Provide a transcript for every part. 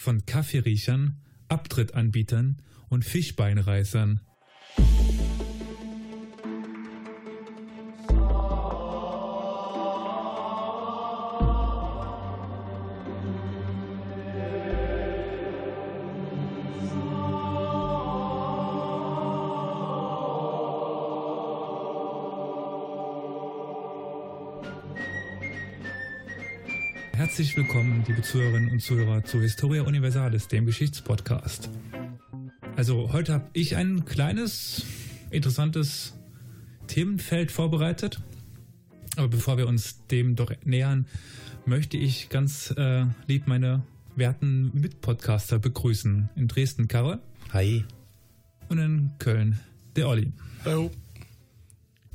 von Kaffeeriechern, Abtrittanbietern und Fischbeinreißern. Herzlich willkommen, liebe Zuhörerinnen und Zuhörer, zu Historia Universalis, dem Geschichtspodcast. Also heute habe ich ein kleines, interessantes Themenfeld vorbereitet. Aber bevor wir uns dem doch nähern, möchte ich ganz äh, lieb meine werten Mitpodcaster begrüßen. In Dresden Karre. Hi. Und in Köln der Olli. Hallo.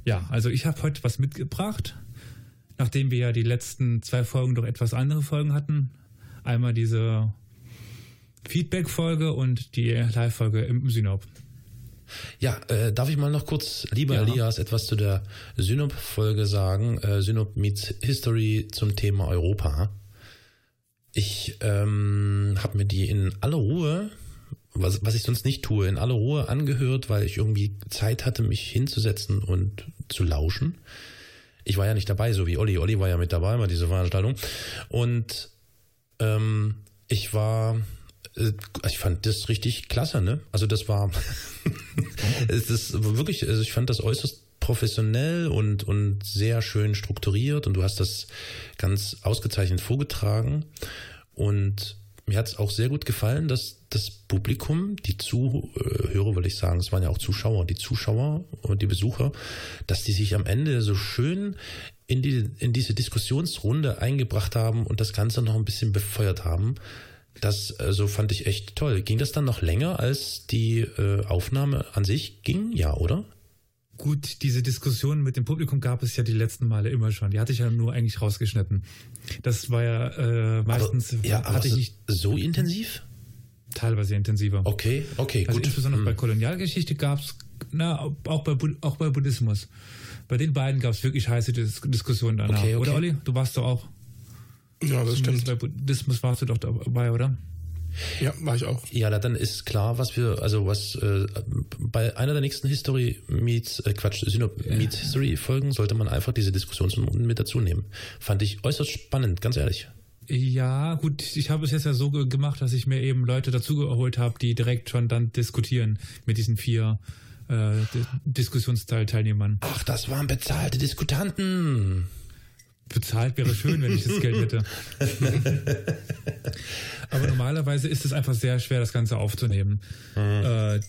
Ja, also ich habe heute was mitgebracht nachdem wir ja die letzten zwei Folgen doch etwas andere Folgen hatten. Einmal diese Feedback-Folge und die Live-Folge im Synop. Ja, äh, darf ich mal noch kurz, lieber ja. Elias, etwas zu der Synop-Folge sagen? Äh, Synop meets History zum Thema Europa. Ich ähm, habe mir die in aller Ruhe, was, was ich sonst nicht tue, in aller Ruhe angehört, weil ich irgendwie Zeit hatte, mich hinzusetzen und zu lauschen. Ich war ja nicht dabei, so wie Olli. Olli war ja mit dabei bei dieser Veranstaltung. Und ähm, ich war, äh, ich fand das richtig klasse, ne? Also das war, es ist wirklich, also ich fand das äußerst professionell und, und sehr schön strukturiert und du hast das ganz ausgezeichnet vorgetragen. Und mir hat es auch sehr gut gefallen, dass das Publikum, die Zuhörer, würde ich sagen, es waren ja auch Zuschauer, die Zuschauer und die Besucher, dass die sich am Ende so schön in, die, in diese Diskussionsrunde eingebracht haben und das Ganze noch ein bisschen befeuert haben. Das also fand ich echt toll. Ging das dann noch länger, als die äh, Aufnahme an sich ging? Ja, oder? Gut, diese Diskussion mit dem Publikum gab es ja die letzten Male immer schon. Die hatte ich ja nur eigentlich rausgeschnitten. Das war ja äh, meistens. Aber, ja, hatte ich nicht so intensiv? Teilweise intensiver. Okay, okay, also gut. Insbesondere hm. bei Kolonialgeschichte gab es, na, auch bei, auch bei Buddhismus. Bei den beiden gab es wirklich heiße Dis Diskussionen danach. Okay, okay. Oder Olli? Du warst doch auch. Ja, das stimmt. Bei Buddhismus warst du doch dabei, oder? Ja, war ich auch. Ja, dann ist klar, was wir, also was äh, bei einer der nächsten History Meets, äh, Quatsch, Synop ja. Meets History Folgen sollte man einfach diese Diskussionsrunden mit dazu nehmen. Fand ich äußerst spannend, ganz ehrlich. Ja, gut, ich habe es jetzt ja so gemacht, dass ich mir eben Leute dazugeholt habe, die direkt schon dann diskutieren mit diesen vier äh, Diskussionsteilnehmern. Ach, das waren bezahlte Diskutanten. Bezahlt wäre schön, wenn ich das Geld hätte. Aber normalerweise ist es einfach sehr schwer, das Ganze aufzunehmen. Mhm. Äh,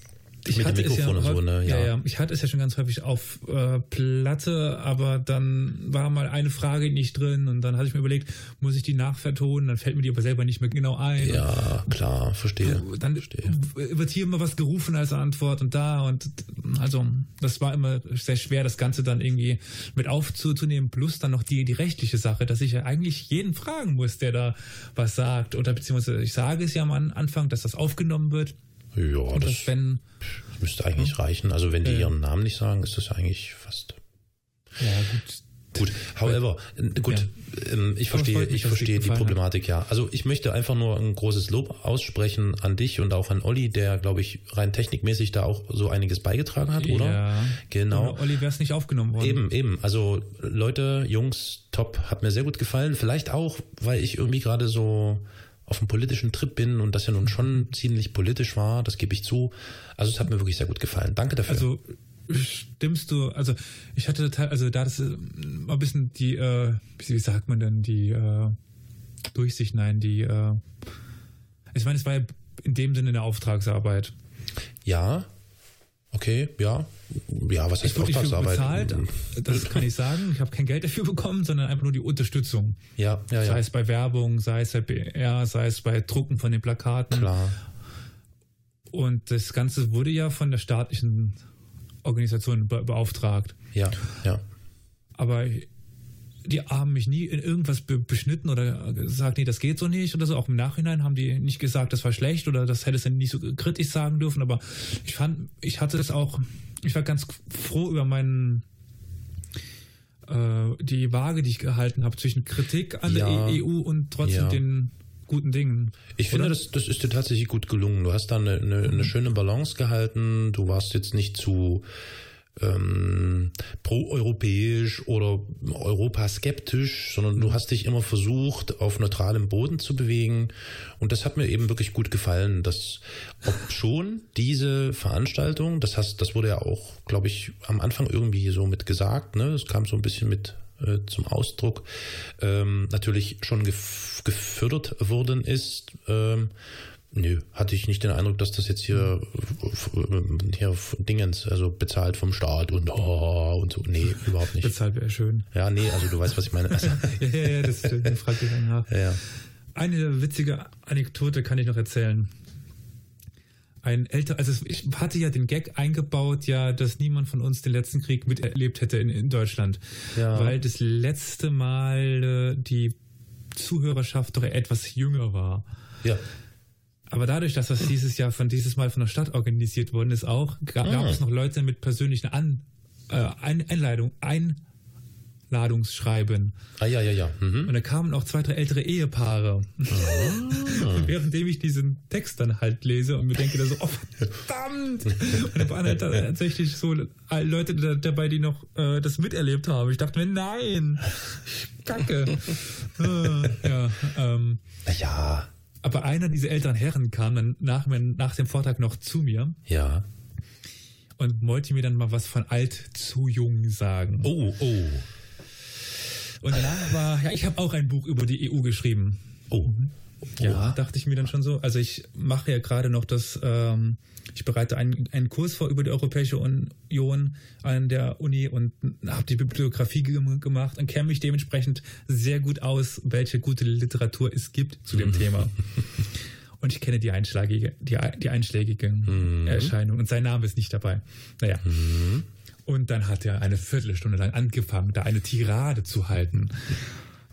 ich Mit hatte dem Mikrofon es ja, und so, ne? Ja. ja, ja. Ich hatte es ja schon ganz häufig auf äh, Platte, aber dann war mal eine Frage nicht drin und dann hatte ich mir überlegt, muss ich die nachvertonen? Dann fällt mir die aber selber nicht mehr genau ein. Ja, und, klar, verstehe. Dann verstehe. wird hier immer was gerufen als Antwort und da und also das war immer sehr schwer, das Ganze dann irgendwie mit aufzunehmen. Plus dann noch die, die rechtliche Sache, dass ich ja eigentlich jeden fragen muss, der da was sagt. Oder beziehungsweise ich sage es ja am Anfang, dass das aufgenommen wird. Ja, das, das wenn müsste eigentlich hm? reichen. Also wenn die ja. ihren Namen nicht sagen, ist das eigentlich fast. Ja, gut. Gut, however, gut, ja. Ähm, ich verstehe, ich verstehe die Problematik, ja. Also ich möchte einfach nur ein großes Lob aussprechen an dich und auch an Olli, der, glaube ich, rein technikmäßig da auch so einiges beigetragen hat, oder? Ja. Genau. Ohne Olli wäre es nicht aufgenommen worden. Eben, eben. Also Leute, Jungs, top, hat mir sehr gut gefallen. Vielleicht auch, weil ich irgendwie gerade so auf einem politischen Trip bin und das ja nun schon ziemlich politisch war, das gebe ich zu. Also es hat mir wirklich sehr gut gefallen. Danke dafür. Also stimmst du, also ich hatte also da das äh, ein bisschen die, äh, wie sagt man denn, die äh, Durchsicht, nein, die, äh, ich meine, es war ja in dem Sinne eine Auftragsarbeit. Ja, okay, ja, ja, was heißt Auftragsarbeit? bezahlt, das kann ich sagen. Ich habe kein Geld dafür bekommen, sondern einfach nur die Unterstützung. Ja, ja, sei ja. es bei Werbung, sei es bei BR, sei es bei Drucken von den Plakaten. Klar. Und das Ganze wurde ja von der staatlichen Organisation be beauftragt. Ja, ja. Aber die haben mich nie in irgendwas be beschnitten oder gesagt, nee, das geht so nicht oder so. Auch im Nachhinein haben die nicht gesagt, das war schlecht oder das hätte es nicht so kritisch sagen dürfen. Aber ich fand, ich hatte es auch ich war ganz froh über meinen äh, die Waage, die ich gehalten habe zwischen Kritik an ja, der EU und trotzdem ja. den guten Dingen. Ich finde, das, das ist dir tatsächlich gut gelungen. Du hast da eine, eine, eine schöne Balance gehalten. Du warst jetzt nicht zu ähm, pro-europäisch oder europaskeptisch, sondern du hast dich immer versucht, auf neutralem Boden zu bewegen. Und das hat mir eben wirklich gut gefallen, dass ob schon diese Veranstaltung, das hast, das wurde ja auch, glaube ich, am Anfang irgendwie so mit gesagt, ne? Es kam so ein bisschen mit äh, zum Ausdruck, ähm, natürlich schon gef gefördert worden ist. Ähm, Nö, hatte ich nicht den Eindruck, dass das jetzt hier, hier Dingens, also bezahlt vom Staat und oh, und so. Nee, überhaupt nicht. bezahlt wäre schön. Ja, nee, also du weißt, was ich meine. Also, ja, ja, ja, das, fragt ich nach. Ja, ja. Eine witzige Anekdote kann ich noch erzählen. Ein älter, also ich hatte ja den Gag eingebaut, ja, dass niemand von uns den letzten Krieg miterlebt hätte in, in Deutschland. Ja. Weil das letzte Mal äh, die Zuhörerschaft doch etwas jünger war. Ja. Aber dadurch, dass das dieses Jahr von dieses Mal von der Stadt organisiert worden ist, auch gab, ah. es noch Leute mit persönlichen An, äh, Einladung, Einladungsschreiben. Ah ja, ja, ja. Mhm. Und da kamen auch zwei, drei ältere Ehepaare. Ah. Währenddem ich diesen Text dann halt lese und mir denke da so, oh verdammt! Und da waren halt tatsächlich so Leute dabei, die noch äh, das miterlebt haben. Ich dachte mir, nein! Kacke! äh, ja, ähm, ja. Aber einer dieser älteren Herren kam dann nach, nach dem Vortrag noch zu mir. Ja. Und wollte mir dann mal was von alt zu jung sagen. Oh, oh. Und danach war, ja, ich habe auch ein Buch über die EU geschrieben. Oh. Ja, dachte ich mir dann schon so. Also ich mache ja gerade noch das, ähm, ich bereite einen, einen Kurs vor über die Europäische Union an der Uni und habe die Bibliografie gemacht und kenne mich dementsprechend sehr gut aus, welche gute Literatur es gibt zu dem Thema. Und ich kenne die einschlägige, die, die einschlägigen mhm. Erscheinungen und sein Name ist nicht dabei. Naja. Mhm. Und dann hat er eine Viertelstunde lang angefangen, da eine Tirade zu halten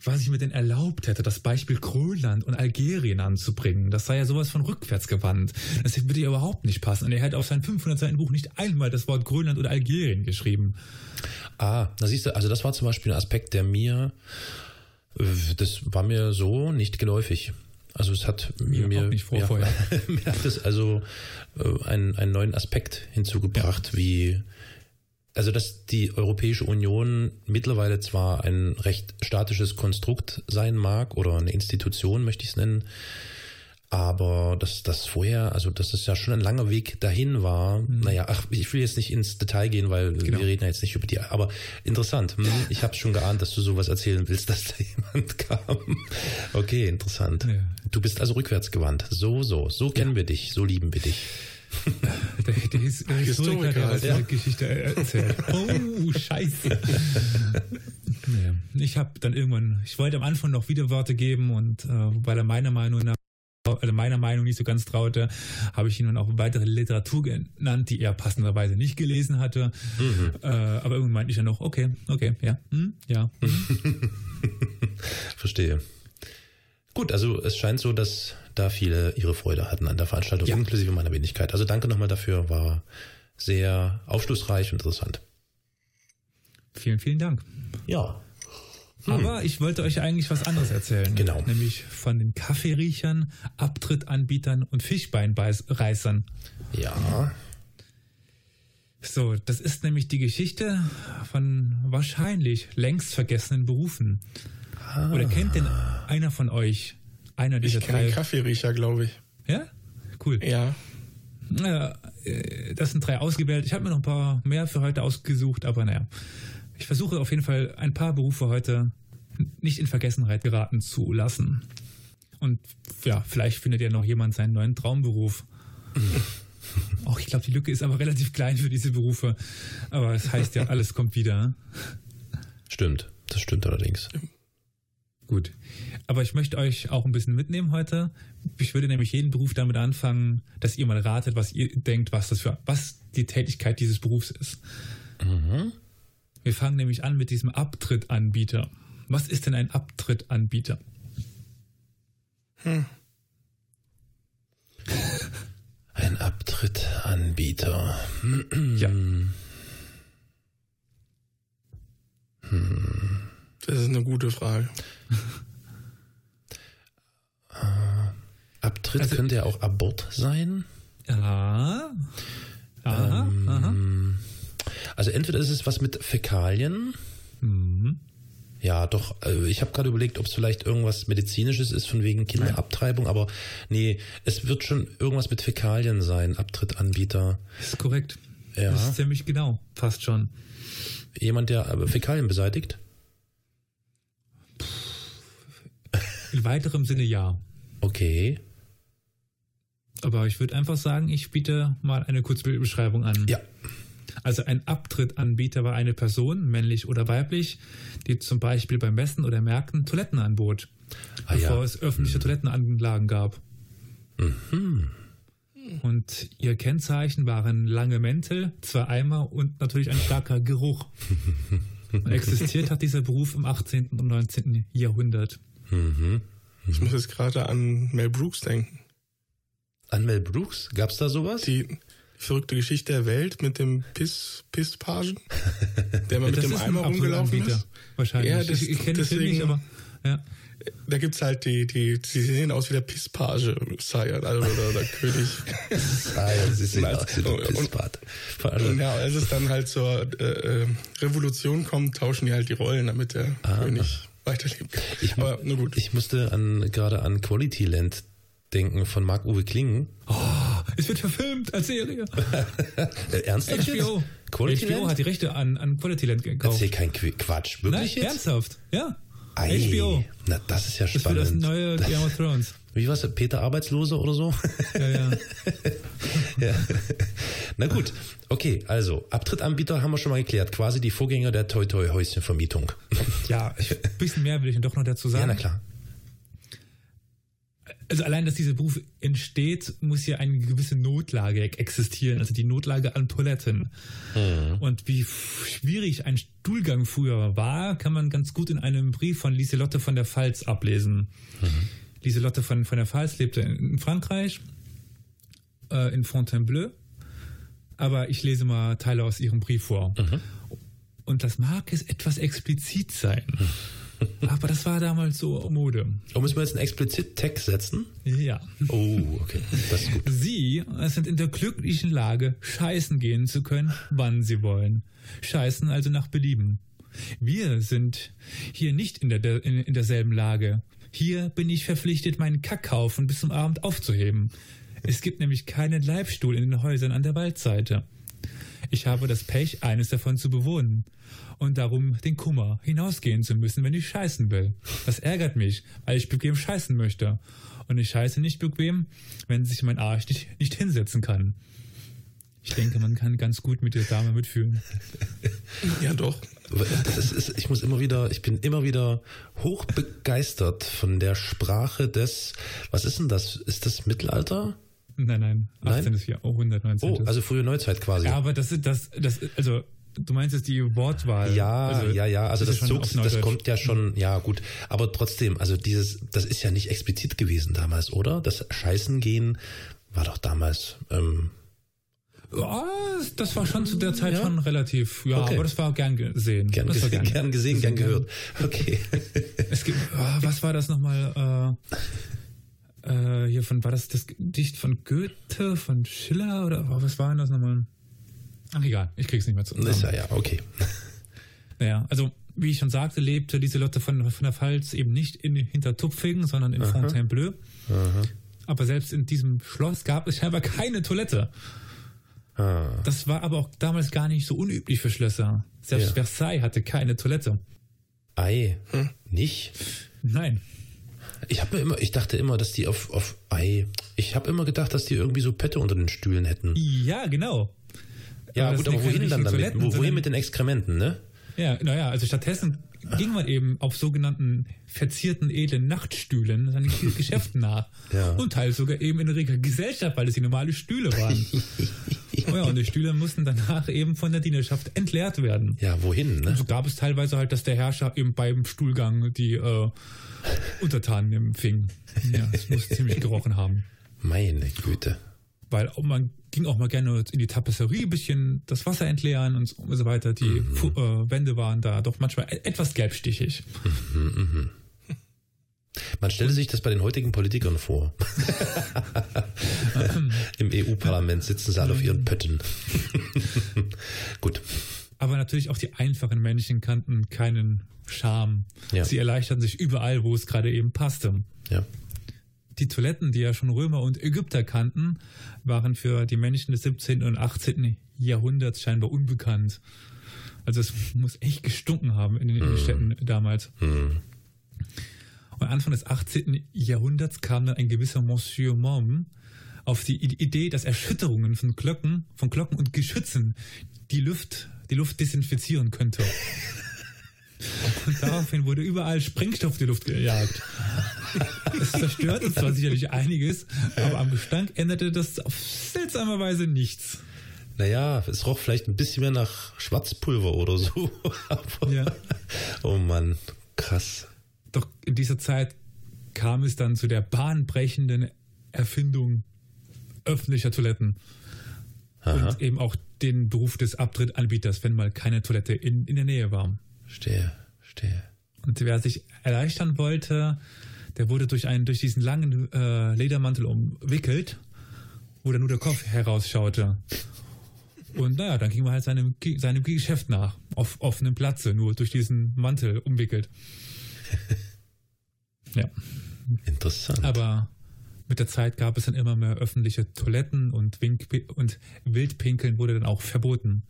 was ich mir denn erlaubt hätte, das Beispiel Grönland und Algerien anzubringen. Das sei ja sowas von rückwärts gewandt. Das würde ja überhaupt nicht passen. Und er hätte auf sein 500 Seiten Buch nicht einmal das Wort Grönland oder Algerien geschrieben. Ah, da siehst du, also das war zum Beispiel ein Aspekt, der mir, äh, das war mir so nicht geläufig. Also es hat mir, mir, nicht vor, ja, mir hat es also äh, einen, einen neuen Aspekt hinzugebracht, ja. wie also dass die Europäische Union mittlerweile zwar ein recht statisches Konstrukt sein mag oder eine Institution möchte ich es nennen, aber dass das vorher, also dass es ja schon ein langer Weg dahin war. Mhm. Naja, ach, ich will jetzt nicht ins Detail gehen, weil genau. wir reden ja jetzt nicht über die. Aber interessant. Hm, ich habe schon geahnt, dass du sowas erzählen willst, dass da jemand kam. Okay, interessant. Ja. Du bist also rückwärts gewandt. So, so, so kennen ja. wir dich, so lieben wir dich der, der, His der Historiker, der hat ja. Geschichte erzählt. Oh, scheiße. naja, ich habe dann irgendwann, ich wollte am Anfang noch Widerworte geben und äh, weil er meiner Meinung nach also meiner Meinung nicht so ganz traute, habe ich ihn dann auch weitere Literatur genannt, die er passenderweise nicht gelesen hatte. Mhm. Äh, aber irgendwann meinte ich dann noch, okay, okay, ja, hm, ja. Hm. Verstehe. Gut, also es scheint so, dass da viele ihre Freude hatten an der Veranstaltung, ja. inklusive meiner Wenigkeit. Also danke nochmal dafür, war sehr aufschlussreich und interessant. Vielen, vielen Dank. Ja. Hm. Aber ich wollte euch eigentlich was anderes erzählen. Genau. Nämlich von den Kaffeeriechern, Abtrittanbietern und Fischbeinreißern. Ja. So, das ist nämlich die Geschichte von wahrscheinlich längst vergessenen Berufen. Ah. Oder kennt denn einer von euch einer dieser ich drei. Kaffeeriecher, glaube ich. Ja? Cool. Ja. Ja, äh, das sind drei ausgewählt. Ich habe mir noch ein paar mehr für heute ausgesucht, aber naja. Ich versuche auf jeden Fall ein paar Berufe heute nicht in Vergessenheit geraten zu lassen. Und ja, vielleicht findet ja noch jemand seinen neuen Traumberuf. Auch ich glaube, die Lücke ist aber relativ klein für diese Berufe. Aber es das heißt ja, alles kommt wieder. Stimmt, das stimmt allerdings. Gut. Aber ich möchte euch auch ein bisschen mitnehmen heute. Ich würde nämlich jeden Beruf damit anfangen, dass ihr mal ratet, was ihr denkt, was das für, was die Tätigkeit dieses Berufs ist. Mhm. Wir fangen nämlich an mit diesem Abtrittanbieter. Was ist denn ein Abtrittanbieter? Hm. Ein Abtrittanbieter. ja. Hm. Das ist eine gute Frage. Abtritt also, könnte ja auch Abort sein. Ja. Aha, ähm, aha. Also entweder ist es was mit Fäkalien. Mhm. Ja, doch. Äh, ich habe gerade überlegt, ob es vielleicht irgendwas Medizinisches ist, von wegen Kinderabtreibung, aber nee, es wird schon irgendwas mit Fäkalien sein, Abtrittanbieter. Das ist korrekt. Ja. Das ist ziemlich genau, fast schon. Jemand, der äh, Fäkalien beseitigt? In weiterem Sinne ja. Okay. Aber ich würde einfach sagen, ich biete mal eine Kurzbildbeschreibung an. Ja. Also ein Abtrittanbieter war eine Person, männlich oder weiblich, die zum Beispiel beim Messen oder Märkten Toiletten anbot, ah, bevor ja. es öffentliche mhm. Toilettenanlagen gab. Mhm. Und ihr Kennzeichen waren lange Mäntel, zwei Eimer und natürlich ein starker Geruch. Und existiert hat dieser Beruf im 18. und 19. Jahrhundert. Mhm. Ich muss jetzt gerade an Mel Brooks denken. An Mel Brooks? Gab es da sowas? Die verrückte Geschichte der Welt mit dem Piss, Pisspagen, der mal mit dem Eimer rumgelaufen ist. Wahrscheinlich. Ja, das, ich, ich kenne deswegen, nicht, aber ja. Da gibt es halt die, die, sie sehen aus wie der Pisspage, Sayat, also oder, oder König. Sayat, sie sehen aus wie der Pisspage. Und, ja, als es dann halt zur äh, äh, Revolution kommt, tauschen die halt die Rollen, damit der ah, König weiterlebt. Ich, Aber nur gut. Ich musste an, gerade an Quality Land denken von Marc-Uwe Klingen. Oh, es wird verfilmt als Serie. Äh, ernsthaft? HBO. Quality HBO Land? hat die Rechte an, an Quality Land gekauft. Erzähl kein Quatsch. Wirklich Nein, jetzt? ernsthaft. Ja. Ei, HBO. Na, das ist ja spannend. Das wird das neue Game of Thrones. Wie war's? Peter Arbeitslose oder so? Ja, ja. ja. Na gut, okay, also Abtrittanbieter haben wir schon mal geklärt, quasi die Vorgänger der Toi Toi Häuschenvermietung. ja, ein bisschen mehr will ich doch noch dazu sagen. Ja, na klar also allein, dass dieser Beruf entsteht, muss ja eine gewisse Notlage existieren, also die Notlage an Toiletten. Mhm. Und wie schwierig ein Stuhlgang früher war, kann man ganz gut in einem Brief von Lieselotte von der Pfalz ablesen. Mhm. Lieselotte von, von der Pfalz lebte in Frankreich, äh, in Fontainebleau. Aber ich lese mal Teile aus ihrem Brief vor. Mhm. Und das mag es etwas explizit sein. Aber das war damals so Mode. Und müssen wir jetzt einen explizit Text setzen? Ja. Oh, okay. Das ist gut. Sie sind in der glücklichen Lage, scheißen gehen zu können, wann sie wollen. Scheißen also nach Belieben. Wir sind hier nicht in, der, in, in derselben Lage. Hier bin ich verpflichtet, meinen Kackhaufen bis zum Abend aufzuheben. Es gibt nämlich keinen Leibstuhl in den Häusern an der Waldseite. Ich habe das Pech, eines davon zu bewohnen und darum den Kummer, hinausgehen zu müssen, wenn ich scheißen will. Das ärgert mich, weil ich bequem scheißen möchte. Und ich scheiße nicht bequem, wenn sich mein Arsch nicht, nicht hinsetzen kann. Ich denke, man kann ganz gut mit der Dame mitfühlen. Ja, doch. Ist, ich muss immer wieder, ich bin immer wieder hochbegeistert von der Sprache des, was ist denn das? Ist das Mittelalter? Nein, nein, 18. Nein? Jahrhundert, 19. Oh, also frühe Neuzeit quasi. Ja, aber das ist, das, das, also, Du meinst jetzt die Wortwahl? Ja, also, ja, ja. Also das, das, Zug, das kommt ja schon, ja gut. Aber trotzdem, also dieses, das ist ja nicht explizit gewesen damals, oder? Das Scheißen gehen war doch damals. Ähm, ja, das war schon zu der Zeit ja? schon relativ, ja, okay. aber das war gern gesehen. Gern, das gesehen, gern, gern gesehen, gern gehört. Okay. es gibt, oh, was war das nochmal? Äh, äh, hier von, war das das Gedicht von Goethe, von Schiller oder oh, was war denn das nochmal? Ach egal, ich krieg's nicht mehr zu. Ist ja, ja, okay. Naja, also wie ich schon sagte, lebte diese Lotte von, von der Pfalz eben nicht in Hintertupfingen, sondern in Aha. Fontainebleau. Aha. Aber selbst in diesem Schloss gab es scheinbar keine Toilette. Ah. Das war aber auch damals gar nicht so unüblich für Schlösser. Selbst ja. Versailles hatte keine Toilette. Ei, hm? nicht? Nein. Ich habe mir immer, ich dachte immer, dass die auf, auf Ei. Ich habe immer gedacht, dass die irgendwie so Pette unter den Stühlen hätten. Ja, genau. Ja, aber gut, aber wohin dann damit? Wo, wohin mit den Exkrementen, ne? Ja, naja, also stattdessen ging man eben auf sogenannten verzierten edlen Nachtstühlen seinen Geschäften nach. Ja. Und teils sogar eben in reger Gesellschaft, weil es die normale Stühle waren. oh ja, und die Stühle mussten danach eben von der Dienerschaft entleert werden. Ja, wohin, ne? Und so gab es teilweise halt, dass der Herrscher eben beim Stuhlgang die äh, Untertanen empfing. Ja, es muss ziemlich gerochen haben. Meine Güte weil man ging auch mal gerne in die Tapisserie ein bisschen das Wasser entleeren und so weiter. Die mhm. äh, Wände waren da doch manchmal e-, etwas gelbstichig. Mhm, mhm. Man stelle sich das bei den heutigen Politikern vor. Im EU-Parlament sitzen sie alle auf ihren Pötten. Gut. Aber natürlich auch die einfachen Männchen kannten keinen Charme. Ja. Sie erleichterten sich überall, wo es gerade eben passte. Ja. Die Toiletten, die ja schon Römer und Ägypter kannten, waren für die Menschen des 17. und 18. Jahrhunderts scheinbar unbekannt. Also es muss echt gestunken haben in den mm. Städten damals. Mm. Und Anfang des 18. Jahrhunderts kam dann ein gewisser Monsieur Mom auf die Idee, dass Erschütterungen von Glocken, von Glocken und Geschützen die Luft, die Luft desinfizieren könnte. Und daraufhin wurde überall Sprengstoff in die Luft gejagt. Das zerstörte zwar sicherlich einiges, aber am Gestank änderte das auf seltsame Weise nichts. Naja, es roch vielleicht ein bisschen mehr nach Schwarzpulver oder so. ja. Oh Mann, krass. Doch in dieser Zeit kam es dann zu der bahnbrechenden Erfindung öffentlicher Toiletten. Aha. Und eben auch den Beruf des Abtrittanbieters, wenn mal keine Toilette in, in der Nähe war. Stehe, stehe. Und wer sich erleichtern wollte, der wurde durch einen, durch diesen langen äh, Ledermantel umwickelt, wo dann nur der Kopf herausschaute. Und naja, dann ging man halt seinem, seinem Geschäft nach, auf offenem Platze, nur durch diesen Mantel umwickelt. ja. Interessant. Aber mit der Zeit gab es dann immer mehr öffentliche Toiletten und, Wink und Wildpinkeln wurde dann auch verboten.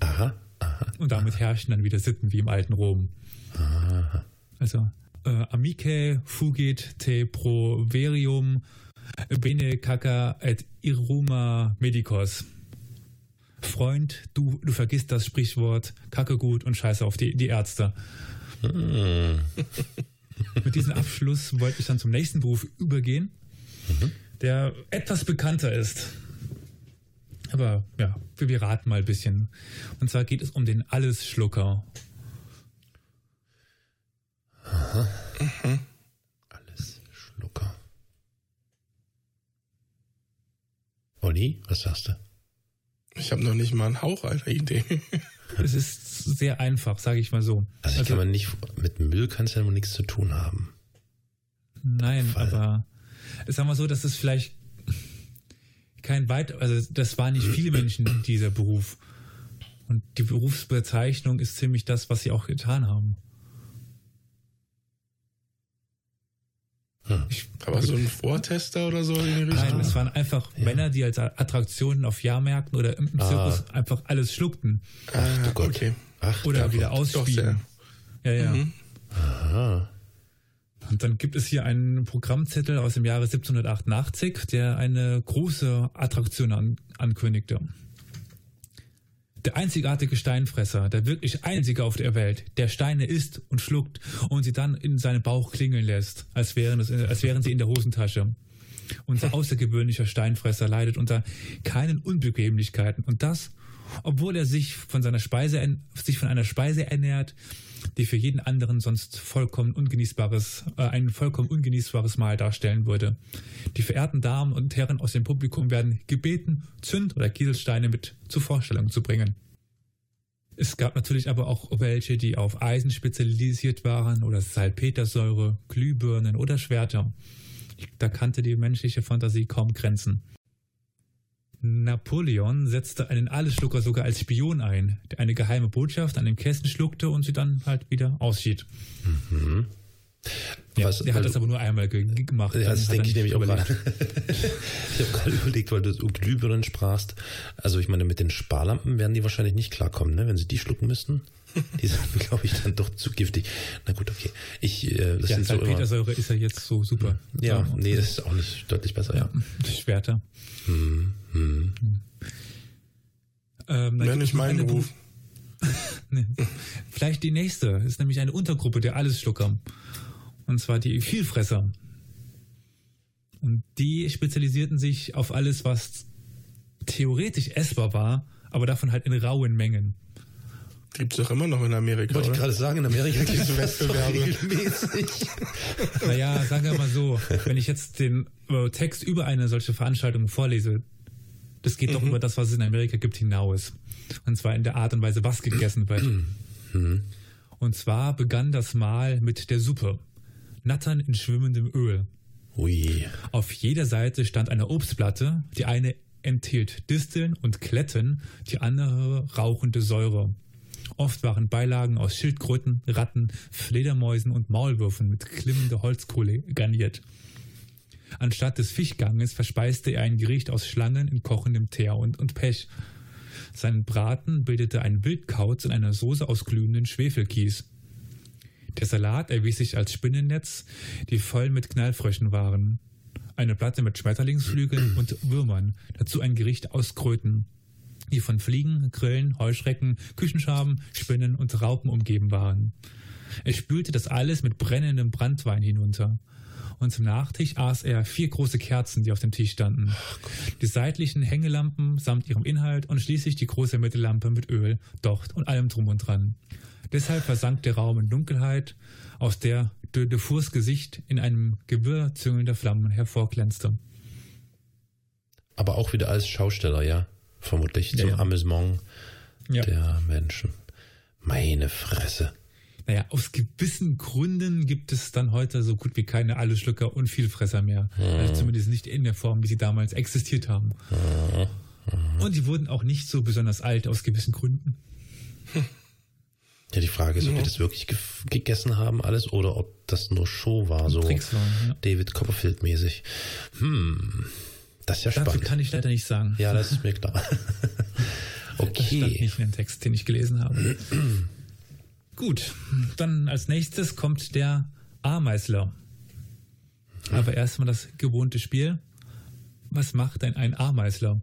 Aha, aha. Und damit aha. herrschten dann wieder Sitten wie im alten Rom. Aha. Also, äh, amice fugit te proverium bene caca et iruma medicos. Freund, du, du vergisst das Sprichwort, kacke gut und scheiße auf die, die Ärzte. Hm. Mit diesem Abschluss wollte ich dann zum nächsten Beruf übergehen, mhm. der etwas bekannter ist. Aber ja, wir raten mal ein bisschen. Und zwar geht es um den Allesschlucker. Aha. Mhm. Allesschlucker. Olli, was sagst du? Ich habe noch nicht mal einen Hauch einer Idee. es ist sehr einfach, sage ich mal so. Also, also kann man nicht, mit Müll kann es ja nichts zu tun haben. Nein, Fall. aber sagen wir so, das ist vielleicht kein weit, also das waren nicht viele Menschen in dieser Beruf. Und die Berufsbezeichnung ist ziemlich das, was sie auch getan haben. Hm. Ich, Aber so ein Vortester oder so in die Richtung? Nein, es waren einfach ja. Männer, die als Attraktionen auf Jahrmärkten oder im ah. Zirkus einfach alles schluckten. Ach du Gott. Okay. Ach, oder wieder ausspielen. Ja, ja. Mhm. Aha. Und dann gibt es hier einen Programmzettel aus dem Jahre 1788, der eine große Attraktion an, ankündigte. Der einzigartige Steinfresser, der wirklich einzige auf der Welt, der Steine isst und schluckt und sie dann in seinen Bauch klingeln lässt, als wären, es, als wären sie in der Hosentasche. Unser außergewöhnlicher Steinfresser leidet unter keinen Unbequemlichkeiten und das, obwohl er sich von seiner Speise, sich von einer Speise ernährt, die für jeden anderen sonst vollkommen ungenießbares, äh, ein vollkommen ungenießbares Mahl darstellen würde. Die verehrten Damen und Herren aus dem Publikum werden gebeten, Zünd- oder Kieselsteine mit zur Vorstellung zu bringen. Es gab natürlich aber auch welche, die auf Eisen spezialisiert waren oder Salpetersäure, Glühbirnen oder Schwerter. Da kannte die menschliche Fantasie kaum Grenzen. Napoleon setzte einen Allesschlucker sogar als Spion ein, der eine geheime Botschaft an den Kästen schluckte und sie dann halt wieder ausschied. Mhm. Ja, Was, der hat das aber nur einmal ge gemacht. Ja, das denke ich nämlich auch gerade. ich habe gerade überlegt, weil du um Glühbirnen sprachst. Also ich meine, mit den Sparlampen werden die wahrscheinlich nicht klarkommen, ne? wenn sie die schlucken müssten. Die sind, glaube ich, dann doch zu giftig. Na gut, okay. Ich, äh, das ja, sind so Petersäure ist ja jetzt so super. Ja, ja, nee, das ist auch nicht deutlich besser. Ja, ja. Schwerter. Hm, hm. Ähm, Wäre nicht mein Beruf. nee. Vielleicht die nächste. Das ist nämlich eine Untergruppe der Allesschlucker. Und zwar die Vielfresser. Und die spezialisierten sich auf alles, was theoretisch essbar war, aber davon halt in rauen Mengen. Gibt es doch immer noch in Amerika. Wollte ich gerade sagen, in Amerika gibt es Wettbewerbe. naja, sagen wir mal so, wenn ich jetzt den äh, Text über eine solche Veranstaltung vorlese, das geht mhm. doch über das, was es in Amerika gibt, hinaus. Und zwar in der Art und Weise, was gegessen wird. Mhm. Und zwar begann das Mal mit der Suppe Nattern in schwimmendem Öl. Ui. Auf jeder Seite stand eine Obstplatte, die eine enthielt Disteln und Kletten, die andere rauchende Säure. Oft waren Beilagen aus Schildkröten, Ratten, Fledermäusen und Maulwürfen mit klimmender Holzkohle garniert. Anstatt des Fischganges verspeiste er ein Gericht aus Schlangen in kochendem Teer und, und Pech. Sein Braten bildete ein Wildkauz in einer Soße aus glühenden Schwefelkies. Der Salat erwies sich als Spinnennetz, die voll mit Knallfröschen waren. Eine Platte mit Schmetterlingsflügeln und Würmern, dazu ein Gericht aus Kröten, die von Fliegen, Grillen, Heuschrecken, Küchenschaben, Spinnen und Raupen umgeben waren. Er spülte das alles mit brennendem Brandwein hinunter und zum Nachtisch aß er vier große Kerzen, die auf dem Tisch standen. Die seitlichen Hängelampen samt ihrem Inhalt und schließlich die große Mittellampe mit Öl, Docht und allem drum und dran. Deshalb versank der Raum in Dunkelheit, aus der de Defours Gesicht in einem Gewirr züngelnder Flammen hervorglänzte. Aber auch wieder als Schausteller, ja? Vermutlich zum ja. Amüsement ja. der Menschen. Meine Fresse. Naja, aus gewissen Gründen gibt es dann heute so gut wie keine Allesschlucker und Vielfresser mehr. Mhm. Also zumindest nicht in der Form, wie sie damals existiert haben. Mhm. Und die wurden auch nicht so besonders alt aus gewissen Gründen. Ja, die Frage ist, ob ja. wir das wirklich ge gegessen haben, alles, oder ob das nur Show war, so ja. David Copperfield-mäßig. Hm, das ist ja spannend. Dafür kann ich leider nicht sagen. Ja, das ist mir klar. okay. Das stand nicht in dem Text, den ich gelesen habe. Gut, dann als nächstes kommt der Ameisler. Aber erstmal das gewohnte Spiel. Was macht denn ein Ameisler?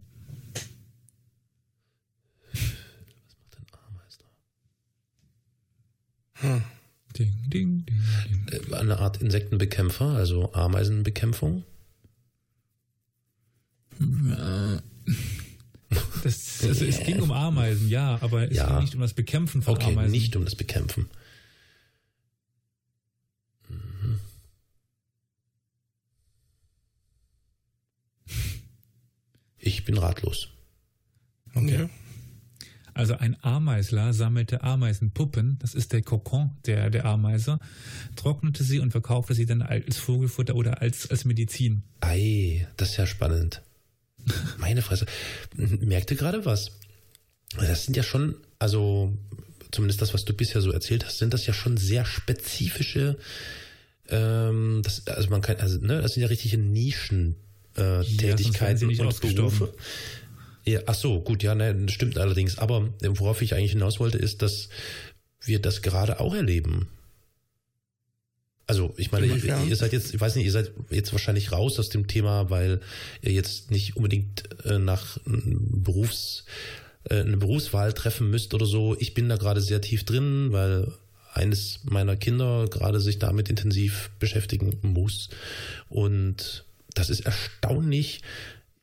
Was macht ein Ameisler? Hm. Ding, ding, ding, ding. Eine Art Insektenbekämpfer, also Ameisenbekämpfung? Das, also es ging um Ameisen, ja, aber es ja. ging nicht um das Bekämpfen von okay, Ameisen. nicht um das Bekämpfen. Mhm. Ich bin ratlos. Okay. Also ein Ameisler sammelte Ameisenpuppen, das ist der Kokon der, der Ameise, trocknete sie und verkaufte sie dann als Vogelfutter oder als, als Medizin. Ei, das ist ja spannend. Meine Fresse. Merkt ihr gerade was? Das sind ja schon, also zumindest das, was du bisher so erzählt hast, sind das ja schon sehr spezifische, ähm, das, also man kann, also, ne, das sind ja richtige Nischen. Äh, Tätigkeiten ja, und Berufe. Ja, ach so, gut, ja, ne, das stimmt allerdings. Aber worauf ich eigentlich hinaus wollte, ist, dass wir das gerade auch erleben. Also ich meine, ihr, ihr, seid jetzt, ich weiß nicht, ihr seid jetzt wahrscheinlich raus aus dem Thema, weil ihr jetzt nicht unbedingt äh, nach Berufs, äh, eine Berufswahl treffen müsst oder so. Ich bin da gerade sehr tief drin, weil eines meiner Kinder gerade sich damit intensiv beschäftigen muss. Und das ist erstaunlich.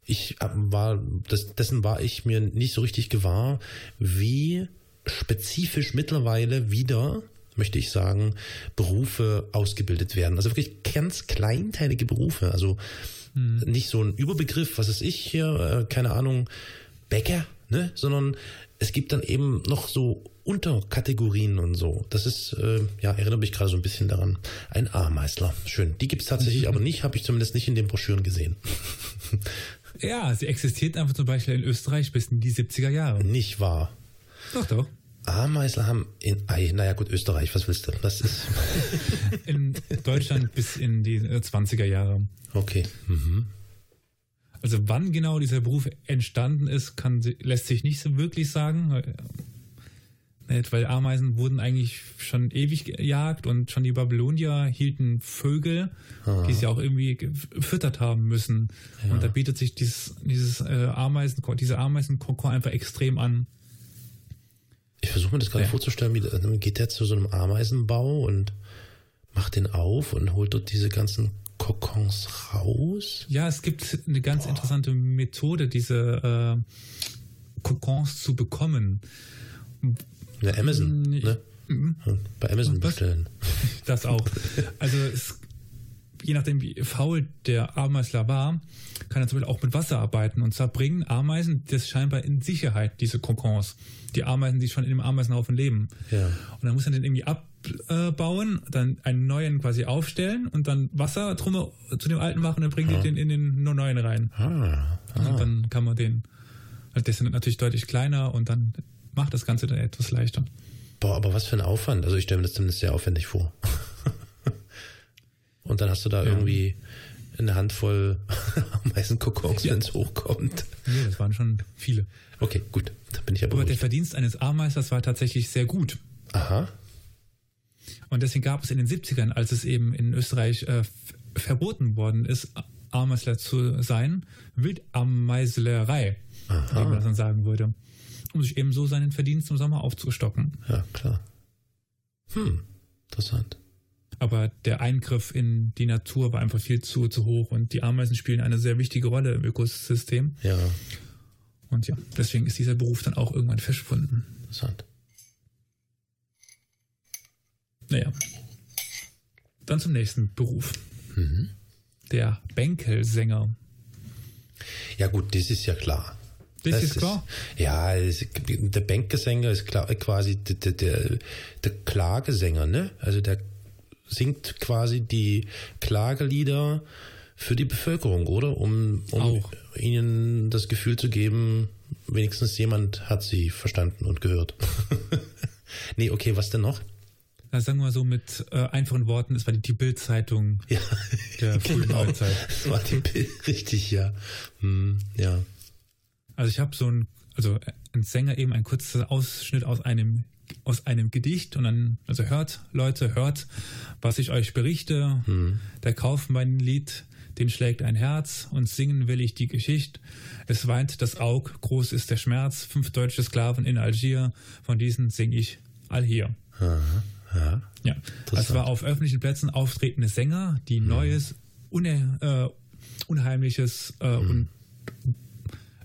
Ich äh, war, das, dessen war ich mir nicht so richtig gewahr, wie spezifisch mittlerweile wieder möchte ich sagen, Berufe ausgebildet werden. Also wirklich ganz kleinteilige Berufe. Also hm. nicht so ein Überbegriff, was ist ich hier, äh, keine Ahnung, Bäcker, ne? sondern es gibt dann eben noch so Unterkategorien und so. Das ist, äh, ja, erinnert mich gerade so ein bisschen daran. Ein Ameisler. Schön. Die gibt es tatsächlich aber nicht, habe ich zumindest nicht in den Broschüren gesehen. ja, sie existiert einfach zum Beispiel in Österreich bis in die 70er Jahre. Nicht wahr? Doch, doch. Ameisler haben in, naja gut, Österreich, was willst du? Das ist. in Deutschland bis in die 20er Jahre. Okay. Mhm. Also wann genau dieser Beruf entstanden ist, kann, lässt sich nicht so wirklich sagen. Weil Ameisen wurden eigentlich schon ewig gejagt und schon die Babylonier hielten Vögel, Aha. die sie auch irgendwie gefüttert haben müssen. Ja. Und da bietet sich dieses, dieses äh, Ameisen, diese Ameisenkokon einfach extrem an. Ich versuche mir das gerade ja. vorzustellen, wie dann geht der zu so einem Ameisenbau und macht den auf und holt dort diese ganzen Kokons raus. Ja, es gibt eine ganz Boah. interessante Methode, diese äh, Kokons zu bekommen. Ja, Amazon, ne? Mhm. Bei Amazon bestellen. Das auch. Also es, je nachdem, wie faul der Ameisler war, kann er zum Beispiel auch mit Wasser arbeiten. Und zwar bringen Ameisen das scheinbar in Sicherheit, diese Kokons. Die Ameisen, die schon in dem Ameisenhaufen leben. Ja. Und dann muss er den irgendwie ab, äh, bauen, dann einen neuen quasi aufstellen und dann Wasser drum zu dem alten machen und dann bringen die den in den neuen rein. Ah, ah. Und dann kann man den, also der ist natürlich deutlich kleiner und dann macht das Ganze dann etwas leichter. Boah, aber was für ein Aufwand. Also ich stelle mir das zumindest sehr aufwendig vor. und dann hast du da ja. irgendwie eine Handvoll Ameisenkokons, ja. wenn es hochkommt. Nee, das waren schon viele. Okay, gut. Da bin ich aber. Aber der Verdienst eines Ameisters war tatsächlich sehr gut. Aha. Und deswegen gab es in den 70ern, als es eben in Österreich äh, verboten worden ist, Ameisler zu sein, Wildameiselerei, wie man das dann sagen würde. Um sich eben so seinen Verdienst im Sommer aufzustocken. Ja, klar. Hm, interessant. Aber der Eingriff in die Natur war einfach viel zu, zu hoch und die Ameisen spielen eine sehr wichtige Rolle im Ökosystem. Ja. Und ja, deswegen ist dieser Beruf dann auch irgendwann verschwunden. Interessant. Naja. Dann zum nächsten Beruf. Mhm. Der Bänkelsänger. Ja gut, das ist ja klar. Das, das ist klar? Ist, ja, der Bänkelsänger ist klar, quasi der, der, der Klagesänger, ne? Also der singt quasi die Klagelieder für die Bevölkerung, oder? Um, um ihnen das Gefühl zu geben, wenigstens jemand hat sie verstanden und gehört. nee, okay, was denn noch? Na, sagen wir mal so mit äh, einfachen Worten, es war die, die Bild-Zeitung ja, der frühen genau. Neuzeit. Es war die Bild, richtig, ja. Hm, ja. Also ich habe so ein, also ein Sänger eben ein kurzer Ausschnitt aus einem aus einem Gedicht und dann, also hört, Leute, hört, was ich euch berichte. Hm. Der Kaufmann-Lied, den schlägt ein Herz und singen will ich die Geschichte. Es weint das Aug, groß ist der Schmerz. Fünf deutsche Sklaven in Algier, von diesen sing ich all hier. Aha. Ja. ja. Das war auf öffentlichen Plätzen auftretende Sänger, die mhm. Neues, une, äh, Unheimliches äh, mhm. und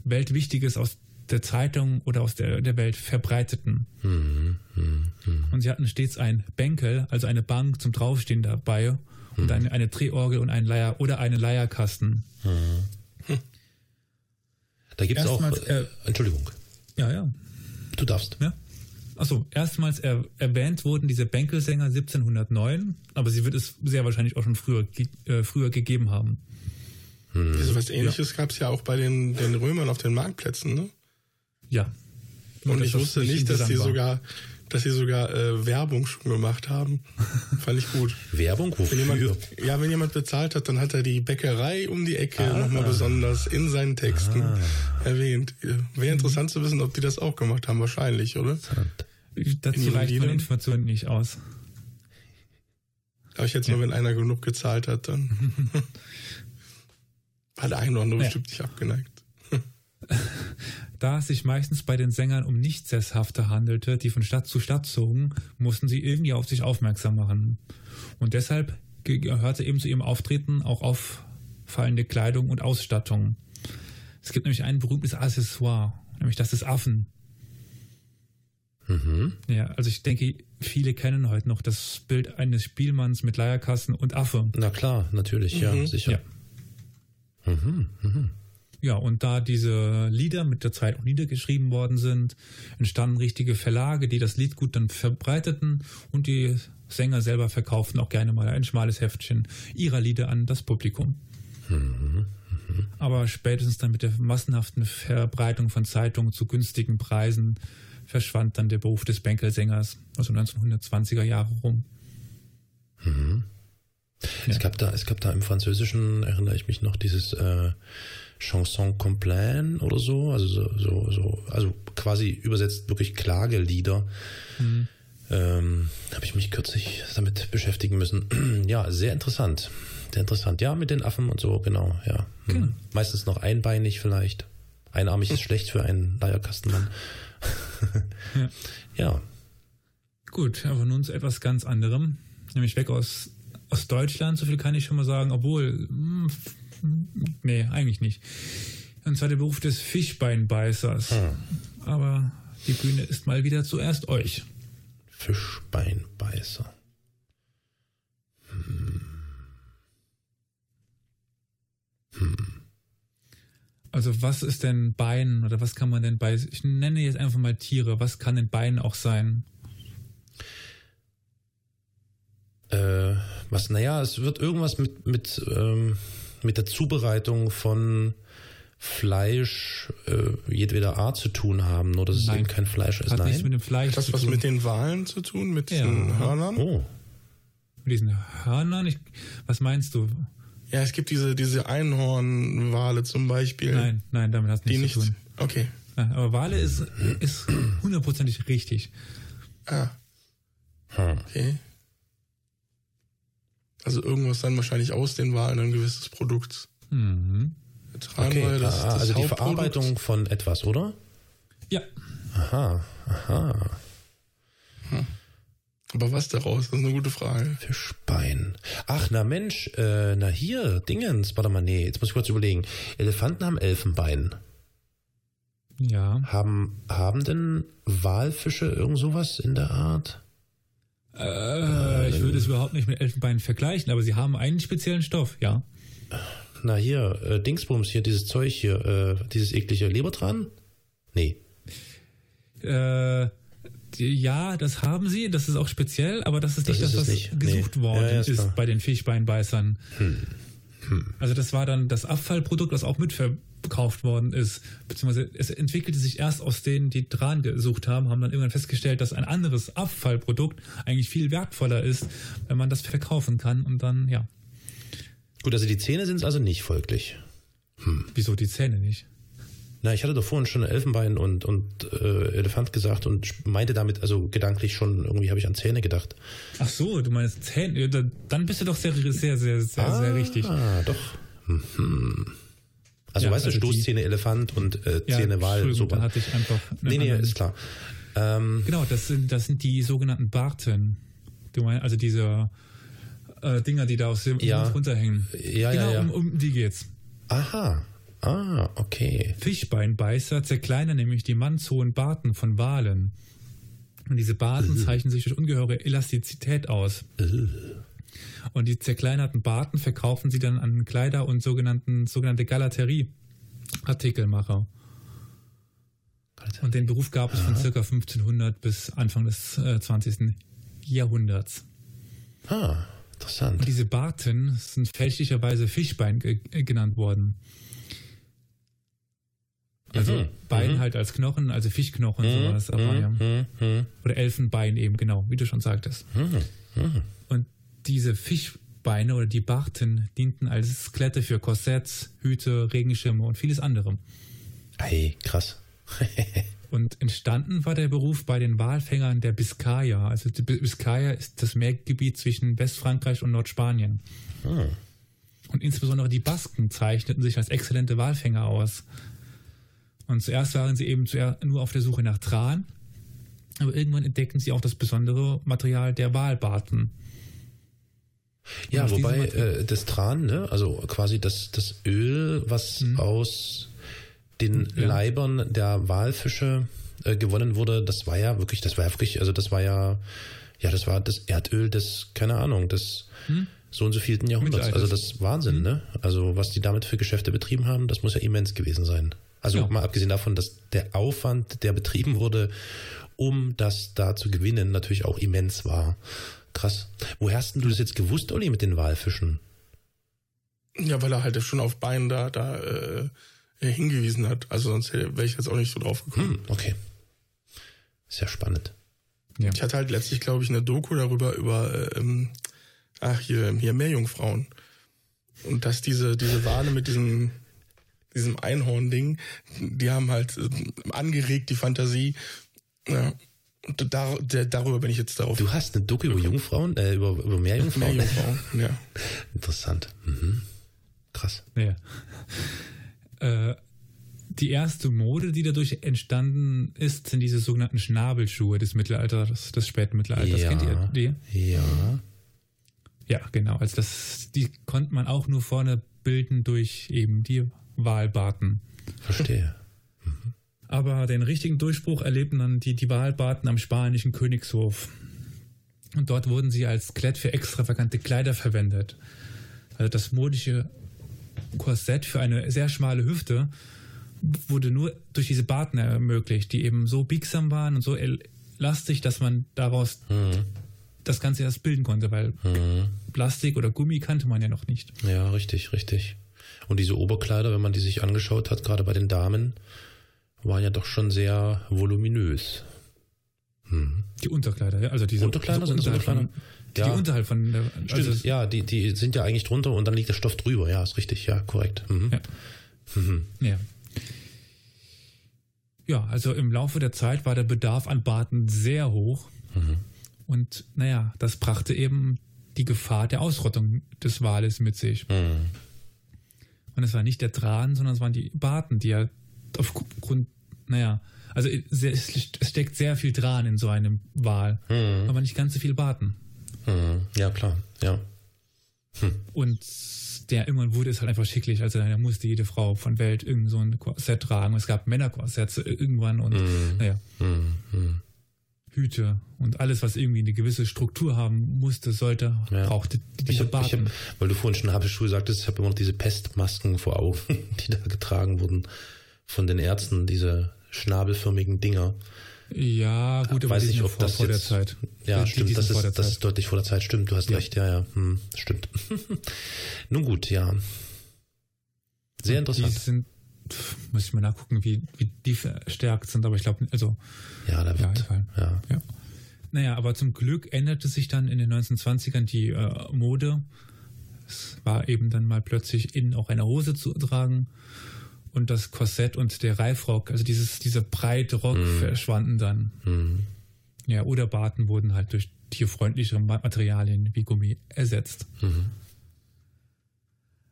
Weltwichtiges aus der Zeitung oder aus der, der Welt verbreiteten. Mhm. mhm. Mhm. Und sie hatten stets ein Bänkel, also eine Bank zum Draufstehen dabei und mhm. eine, eine Drehorgel und einen Leier oder einen Leierkasten. Da gibt es auch. Äh, Entschuldigung. Ja, ja. Du darfst. Ja. Achso, erstmals er, erwähnt wurden diese Bänkelsänger 1709, aber sie wird es sehr wahrscheinlich auch schon früher, äh, früher gegeben haben. Hm. Also was ähnliches ja. gab es ja auch bei den, den Römern auf den Marktplätzen, ne? Ja. Und ich wusste nicht, dass sie sogar, dass sie sogar äh, Werbung schon gemacht haben. Fand ich gut. Werbung? Wofür? Wenn jemand, ja, wenn jemand bezahlt hat, dann hat er die Bäckerei um die Ecke ah. nochmal besonders in seinen Texten ah. erwähnt. Wäre interessant zu wissen, ob die das auch gemacht haben. Wahrscheinlich, oder? Dazu reicht meine Information nicht aus. Aber ich jetzt ja. nur, wenn einer genug gezahlt hat, dann war der eine oder andere ja. bestimmt nicht abgeneigt. Da es sich meistens bei den Sängern um Nicht-Sesshafte handelte, die von Stadt zu Stadt zogen, mussten sie irgendwie auf sich aufmerksam machen. Und deshalb gehörte eben zu ihrem Auftreten auch auffallende Kleidung und Ausstattung. Es gibt nämlich ein berühmtes Accessoire, nämlich das des Affen. Mhm. Ja, also ich denke, viele kennen heute noch das Bild eines Spielmanns mit Leierkasten und Affe. Na klar, natürlich, mhm. ja, sicher. Ja. Mhm, mhm. Ja, und da diese Lieder mit der Zeit auch niedergeschrieben worden sind, entstanden richtige Verlage, die das Lied gut dann verbreiteten und die Sänger selber verkauften auch gerne mal ein schmales Heftchen ihrer Lieder an das Publikum. Mhm, mhm. Aber spätestens dann mit der massenhaften Verbreitung von Zeitungen zu günstigen Preisen verschwand dann der Beruf des Bänkelsängers, also 1920er Jahre rum. Mhm. Ja. Es, gab da, es gab da im Französischen, erinnere ich mich noch, dieses äh, Chanson Complain oder so, also so, so, so, also quasi übersetzt wirklich Klagelieder. Mhm. Ähm, Habe ich mich kürzlich damit beschäftigen müssen. ja, sehr interessant. Sehr interessant. Ja, mit den Affen und so, genau, ja. Mhm. Genau. Meistens noch einbeinig vielleicht. Einarmig ist schlecht für einen Leierkastenmann ja. ja. Gut, aber nun zu etwas ganz anderem. Nämlich weg aus, aus Deutschland, so viel kann ich schon mal sagen, obwohl, mh, hm, nee, eigentlich nicht. Und zwar der Beruf des Fischbeinbeißers. Hm. Aber die Bühne ist mal wieder zuerst euch. Fischbeinbeißer. Hm. Hm. Also was ist denn Bein oder was kann man denn bei, ich nenne jetzt einfach mal Tiere, was kann denn Bein auch sein? was, naja, es wird irgendwas mit, mit, ähm, mit der Zubereitung von Fleisch äh, jedweder Art zu tun haben, nur dass es Nein. eben kein Fleisch ist. Hat Nein. nichts mit dem Fleisch Hat das zu was tun. mit den Walen zu tun, mit Ja. diesen Hörnern? oh, mit diesen Hörnern? Ich, was meinst du? Ja, es gibt diese, diese Einhornwale zum Beispiel. Nein, nein, damit es Die nichts nicht. zu tun. Okay. Nein, aber Wale ist, ist hundertprozentig richtig. Ah, hm. okay. Also irgendwas dann wahrscheinlich aus den Walen ein gewisses Produkt. Mhm. Okay. das ist ah, das also die. Verarbeitung von etwas, oder? Ja, Aha, aha. Aber was daraus? Das ist eine gute Frage. Fischbein. Ach, na Mensch, äh, na hier, Dingens, warte mal, nee, jetzt muss ich kurz überlegen. Elefanten haben Elfenbein. ja. Haben, haben denn Walfische irgend sowas in der Art? Äh, ich würde es überhaupt nicht mit Elfenbein vergleichen, aber sie haben einen speziellen Stoff, ja. Na hier, äh, Dingsbums, hier, dieses Zeug hier, äh, dieses eklige Lebertran? Nee. Äh, ja, das haben sie, das ist auch speziell, aber das ist Das nicht ist das, es was nicht. gesucht Nee. worden Ja, ist ist. Hm. bei den Fischbeinbeißern. Also das war dann das Abfallprodukt, das auch mitverkauft worden ist. Beziehungsweise es entwickelte sich erst aus denen, die dran gesucht haben, haben dann irgendwann festgestellt, dass ein anderes Abfallprodukt eigentlich viel wertvoller ist, wenn man das verkaufen kann und dann, ja, Gut, also die Zähne sind es also nicht folglich. wieso die Zähne nicht? Na, ich hatte doch vorhin schon Elfenbein und, und äh, Elefant gesagt und meinte damit, also gedanklich schon, irgendwie habe ich an Zähne gedacht. Ach so, du meinst Zähne, dann bist du doch sehr, sehr, sehr, sehr, sehr richtig. Ah, doch. Mhm. Also Ja, weißt du, also die- Stoßzähne Elefant und äh, Ja, Zähne Wal, super. da hatte ich einfach Nee, nee, ist klar. Ähm, Genau, das sind, das sind die sogenannten Barten. Du meinst, also diese äh, Dinger, die da aus dem Ja. Runterhängen. Ja, ja, genau, ja. Um, um die geht's. aha. Ah, okay. Fischbeinbeißer zerkleinern nämlich die mannshohen Barten von Walen. Und diese Barten Mhm. zeichnen sich durch ungeheure Elastizität aus. Und die zerkleinerten Barten verkaufen sie dann an Kleider und sogenannten, sogenannte Galaterie-Artikelmacher. Und den Beruf gab es von circa 1500 bis Anfang des äh, 20. Jahrhunderts. Ah, interessant. Und diese Barten sind fälschlicherweise Fischbein ge äh, genannt worden. Also Mhm. Bein Mhm. halt als Knochen, also Fischknochen, sowas. Aber, ja. Hm, hm, Oder Elfenbein eben, genau, wie du schon sagtest. Und diese Fischbeine oder die Barten dienten als Skelette für Korsetts, Hüte, Regenschirme und vieles andere. Ei, krass. Und entstanden war der Beruf bei den Walfängern der Biskaya. Also die Biskaya ist das Meergebiet zwischen Westfrankreich und Nordspanien. Hm. Und insbesondere die Basken zeichneten sich als exzellente Walfänger aus. Und zuerst waren sie eben nur auf der Suche nach Tran, aber irgendwann entdeckten sie auch das besondere Material der Walbarten. Ja, wobei äh, das Tran, ne, also quasi das, das Öl, was aus den Mhm. Ja. Leibern der Walfische äh, gewonnen wurde, das war ja wirklich, das war ja wirklich, also das war ja, ja, das war das Erdöl des, keine Ahnung, des so und so vielten Jahrhunderts. Also das ist Wahnsinn, ne? Also was die damit für Geschäfte betrieben haben, das muss ja immens gewesen sein. Also Ja. mal abgesehen davon, dass der Aufwand, der betrieben wurde, um das da zu gewinnen, natürlich auch immens war. Krass. Woher hast denn du das jetzt gewusst, Olli, mit den Walfischen? Ja, weil er halt schon auf Bein da, da äh, hingewiesen hat. Also sonst wäre ich jetzt auch nicht so drauf gekommen. Hm, okay. Sehr spannend. Ja. Ich hatte halt letztlich, glaube ich, eine Doku darüber, über, äh, ähm, ach, hier, hier Meerjungfrauen. Und dass diese, diese Wale mit diesem, diesem Einhorn-Ding, die haben halt äh, angeregt die Fantasie. Ja. Und da, der, darüber bin ich jetzt darauf. Du hast eine Doku über Jungfrauen, äh, über, über Meerjungfrauen? Meerjungfrauen, ja. Interessant. Mhm. Krass. Ja. Äh, die erste Mode, die dadurch entstanden ist, sind diese sogenannten Schnabelschuhe des Mittelalters, des späten Mittelalters. Ja. Kennt ihr die? Ja. Ja, genau. Also das, die konnte man auch nur vorne bilden durch eben die Walbarten. Verstehe. Aber den richtigen Durchbruch erlebten dann die, die Walbarten am spanischen Königshof. Und dort wurden sie als Klett für extravagante Kleider verwendet. Also das modische Korsett für eine sehr schmale Hüfte wurde nur durch diese Barten ermöglicht, die eben so biegsam waren und so elastisch, dass man daraus Mhm. das Ganze erst bilden konnte, weil mhm. Plastik oder Gummi kannte man ja noch nicht. Ja, richtig, richtig. Und diese Oberkleider, wenn man die sich angeschaut hat, gerade bei den Damen, waren ja doch schon sehr voluminös. Hm. Die Unterkleider, ja. Also diese Unterkleider also sind das Unterkleider? Von, ja. Die unterhalb von der, also Stimmt, ja, die, die sind ja eigentlich drunter und dann liegt der Stoff drüber. Ja, ist richtig, ja, korrekt. Mhm. Ja. Mhm. ja. Ja, also im Laufe der Zeit war der Bedarf an Baten sehr hoch. Mhm. Und naja, das brachte eben die Gefahr der Ausrottung des Wales mit sich. Mhm. Und es war nicht der Tran, sondern es waren die Baten, die ja aufgrund, naja, also es steckt sehr viel Tran in so einem Wal, mhm. aber nicht ganz so viel Baten. Mhm. Ja, klar, ja. Hm. Und der irgendwann wurde es halt einfach schicklich. Also da musste jede Frau von Welt irgend so ein Korsett tragen. Es gab Männerkorsetts irgendwann und mm. naja. Mm. Hüte und alles, was irgendwie eine gewisse Struktur haben musste, sollte, ja. brauchte diese ich hab, ich hab, weil du vorhin schon habe Schuhe sagtest, ich habe immer noch diese Pestmasken vor Augen, die da getragen wurden von den Ärzten, diese schnabelförmigen Dinger. Ja, gut, aber weiß nicht, ob vor, das vor jetzt, der Zeit. Ja, die, stimmt, das ist, das ist deutlich vor der Zeit. Stimmt, du hast ja. recht. Ja, ja, hm, stimmt. Nun gut, ja. Sehr interessant. Die sind, muss ich mal nachgucken, wie, wie die verstärkt sind, aber ich glaube, also. Ja, da wird, ja, ja. ja. Naja, aber zum Glück änderte sich dann in den 1920ern die äh, Mode. Es war eben dann mal plötzlich in auch eine Hose zu tragen und das Korsett und der Reifrock, also dieses, dieser breite Rock mm. verschwanden dann. Mm. Ja, oder Baten wurden halt durch tierfreundlichere Materialien wie Gummi ersetzt. Mm.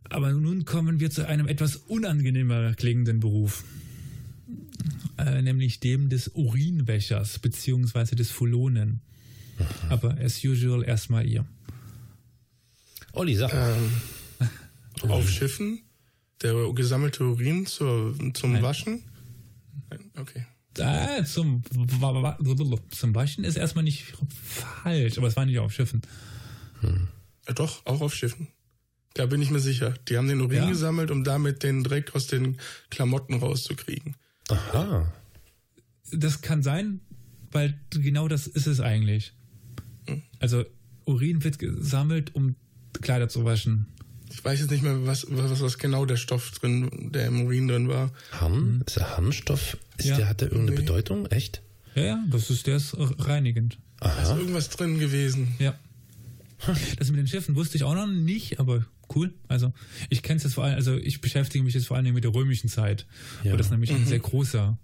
Aber nun kommen wir zu einem etwas unangenehmer klingenden Beruf. Äh, nämlich dem des Urinwäschers beziehungsweise des Fulonen. Aha. Aber as usual erstmal ihr. Olli, sag ähm, Auf Schiffen der gesammelte Urin zur, zum Nein. Waschen? Nein, okay. Ah, zum, zum Waschen ist erstmal nicht falsch, aber es war nicht auf Schiffen. Hm. Ja, doch, auch auf Schiffen. Da bin ich mir sicher. Die haben den Urin ja. gesammelt, um damit den Dreck aus den Klamotten rauszukriegen. Aha. Das kann sein, weil genau das ist es eigentlich. Hm. Also Urin wird gesammelt, um Kleider zu waschen ich weiß jetzt nicht mehr, was, was, was genau der Stoff drin, der im Urin drin war. Harn? Ist der Harnstoff? Ist ja. der, hat der irgendeine nee. Bedeutung? Echt? Ja, ja, das ist, der ist reinigend. Aha. Da ist irgendwas drin gewesen. Ja. Das mit den Schiffen wusste ich auch noch nicht, aber cool. Also ich kenne es jetzt vor allem, also ich beschäftige mich jetzt vor allem mit der römischen Zeit, ja. wo das nämlich mhm. ein sehr großer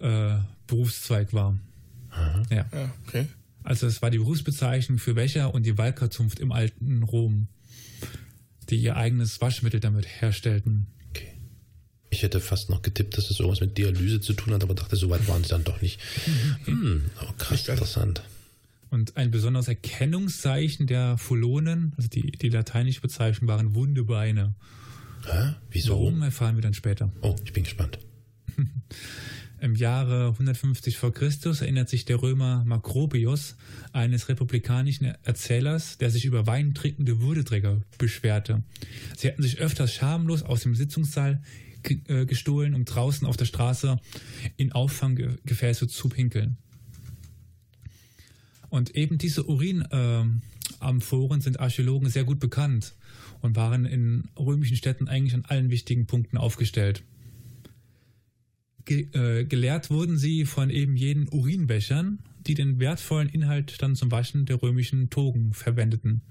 äh, Berufszweig war. Aha. Ja. ja. Okay. Also es war die Berufsbezeichnung für Wäscher und die Walkerzunft im alten Rom die ihr eigenes Waschmittel damit herstellten. Okay. Ich hätte fast noch getippt, dass es irgendwas mit Dialyse zu tun hat, aber dachte, so weit waren sie dann doch nicht. hm, oh, krass, interessant. Und ein besonderes Erkennungszeichen der Fulonen, also die, die lateinische Bezeichnung waren Wundebeine. Hä? Wieso? Warum erfahren wir dann später. Oh, ich bin gespannt. Im Jahre 150 vor Christus erinnert sich der Römer Makrobios, eines republikanischen Erzählers, der sich über weintrinkende Würdeträger beschwerte. Sie hätten sich öfters schamlos aus dem Sitzungssaal äh, gestohlen, um draußen auf der Straße in Auffanggefäße zu pinkeln. Und eben diese Urinamphoren äh, sind Archäologen sehr gut bekannt und waren in römischen Städten eigentlich an allen wichtigen Punkten aufgestellt ge äh, gelehrt wurden sie von eben jenen Urinbechern, die den wertvollen Inhalt dann zum Waschen der römischen Togen verwendeten.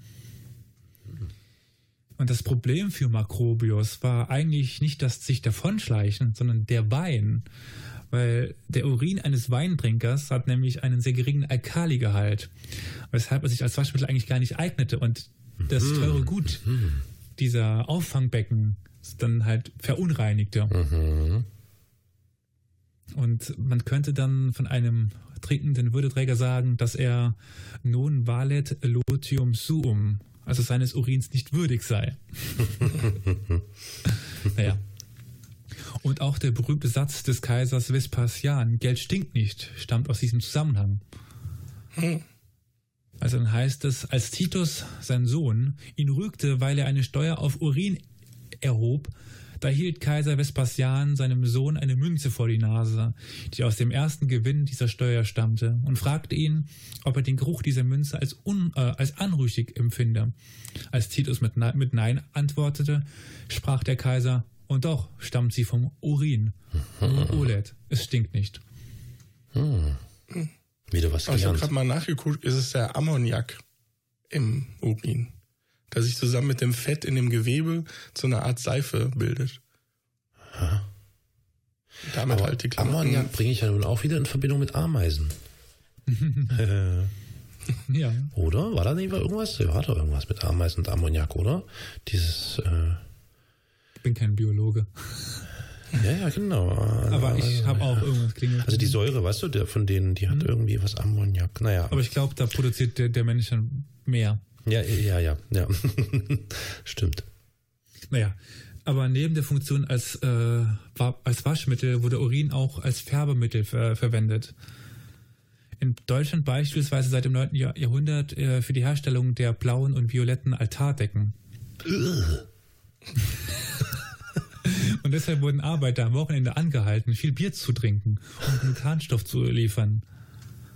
Und das Problem für Makrobios war eigentlich nicht das sich davonschleichen, sondern der Wein. Weil der Urin eines Weintrinkers hat nämlich einen sehr geringen Alkaligehalt, weshalb er sich als Waschmittel eigentlich gar nicht eignete und das mhm. teure Gut mhm. dieser Auffangbecken dann halt verunreinigte. Mhm. Und man könnte dann von einem trinkenden Würdeträger sagen, dass er non valet lotium suum, also seines Urins nicht würdig sei. naja. Und auch der berühmte Satz des Kaisers Vespasian, Geld stinkt nicht, stammt aus diesem Zusammenhang. Also dann heißt es, als Titus, sein Sohn, ihn rügte, weil er eine Steuer auf Urin erhob, Da hielt Kaiser Vespasian seinem Sohn eine Münze vor die Nase, die aus dem ersten Gewinn dieser Steuer stammte, und fragte ihn, ob er den Geruch dieser Münze als, un, äh, als anrüchig empfinde. Als Titus mit, mit Nein antwortete, sprach der Kaiser, und doch stammt sie vom Urin. Olet, es stinkt nicht. Hm. Wieder was Aber ich habe gelernt. gerade mal nachgeguckt, ist es der Ammoniak im Urin, der sich zusammen mit dem Fett in dem Gewebe zu einer Art Seife bildet. Damit Aber halt die Klamotten. Ammoniak bringe ich ja nun auch wieder in Verbindung mit Ameisen. Ja. Oder? War da nicht irgendwas? Ja, war da irgendwas mit Ameisen und Ammoniak, oder? Dieses, äh, Ich bin kein Biologe. ja, ja, genau. Aber ich habe auch irgendwas klingelt. Also die Säure, weißt du, der von denen, die hat irgendwie was Ammoniak. Naja. Aber ich glaube, da produziert der, der Mensch dann mehr. Ja, ja, ja, ja. Stimmt. Naja, aber neben der Funktion als, äh, als Waschmittel wurde Urin auch als Färbemittel ver verwendet. In Deutschland beispielsweise seit dem 9. Jahr Jahrhundert äh, für die Herstellung der blauen und violetten Altardecken. und deshalb wurden Arbeiter am Wochenende angehalten, viel Bier zu trinken, um genug Harnstoff zu liefern.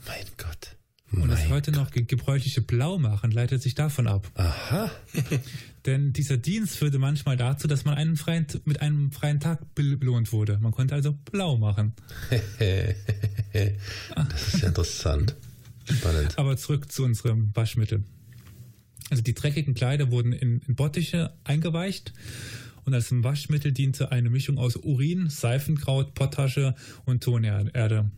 Mein Gott. Und das heute noch ge- gebräuchliche Blaumachen leitet sich davon ab. Aha. Denn dieser Dienst führte manchmal dazu, dass man einen freien, mit einem freien Tag bel- belohnt wurde. Man konnte also blau machen. Das ist ja interessant. Spannend. Aber zurück zu unserem Waschmittel. Also die dreckigen Kleider wurden in, in Bottiche eingeweicht und als Waschmittel diente eine Mischung aus Urin, Seifenkraut, Pottasche und Tonerde.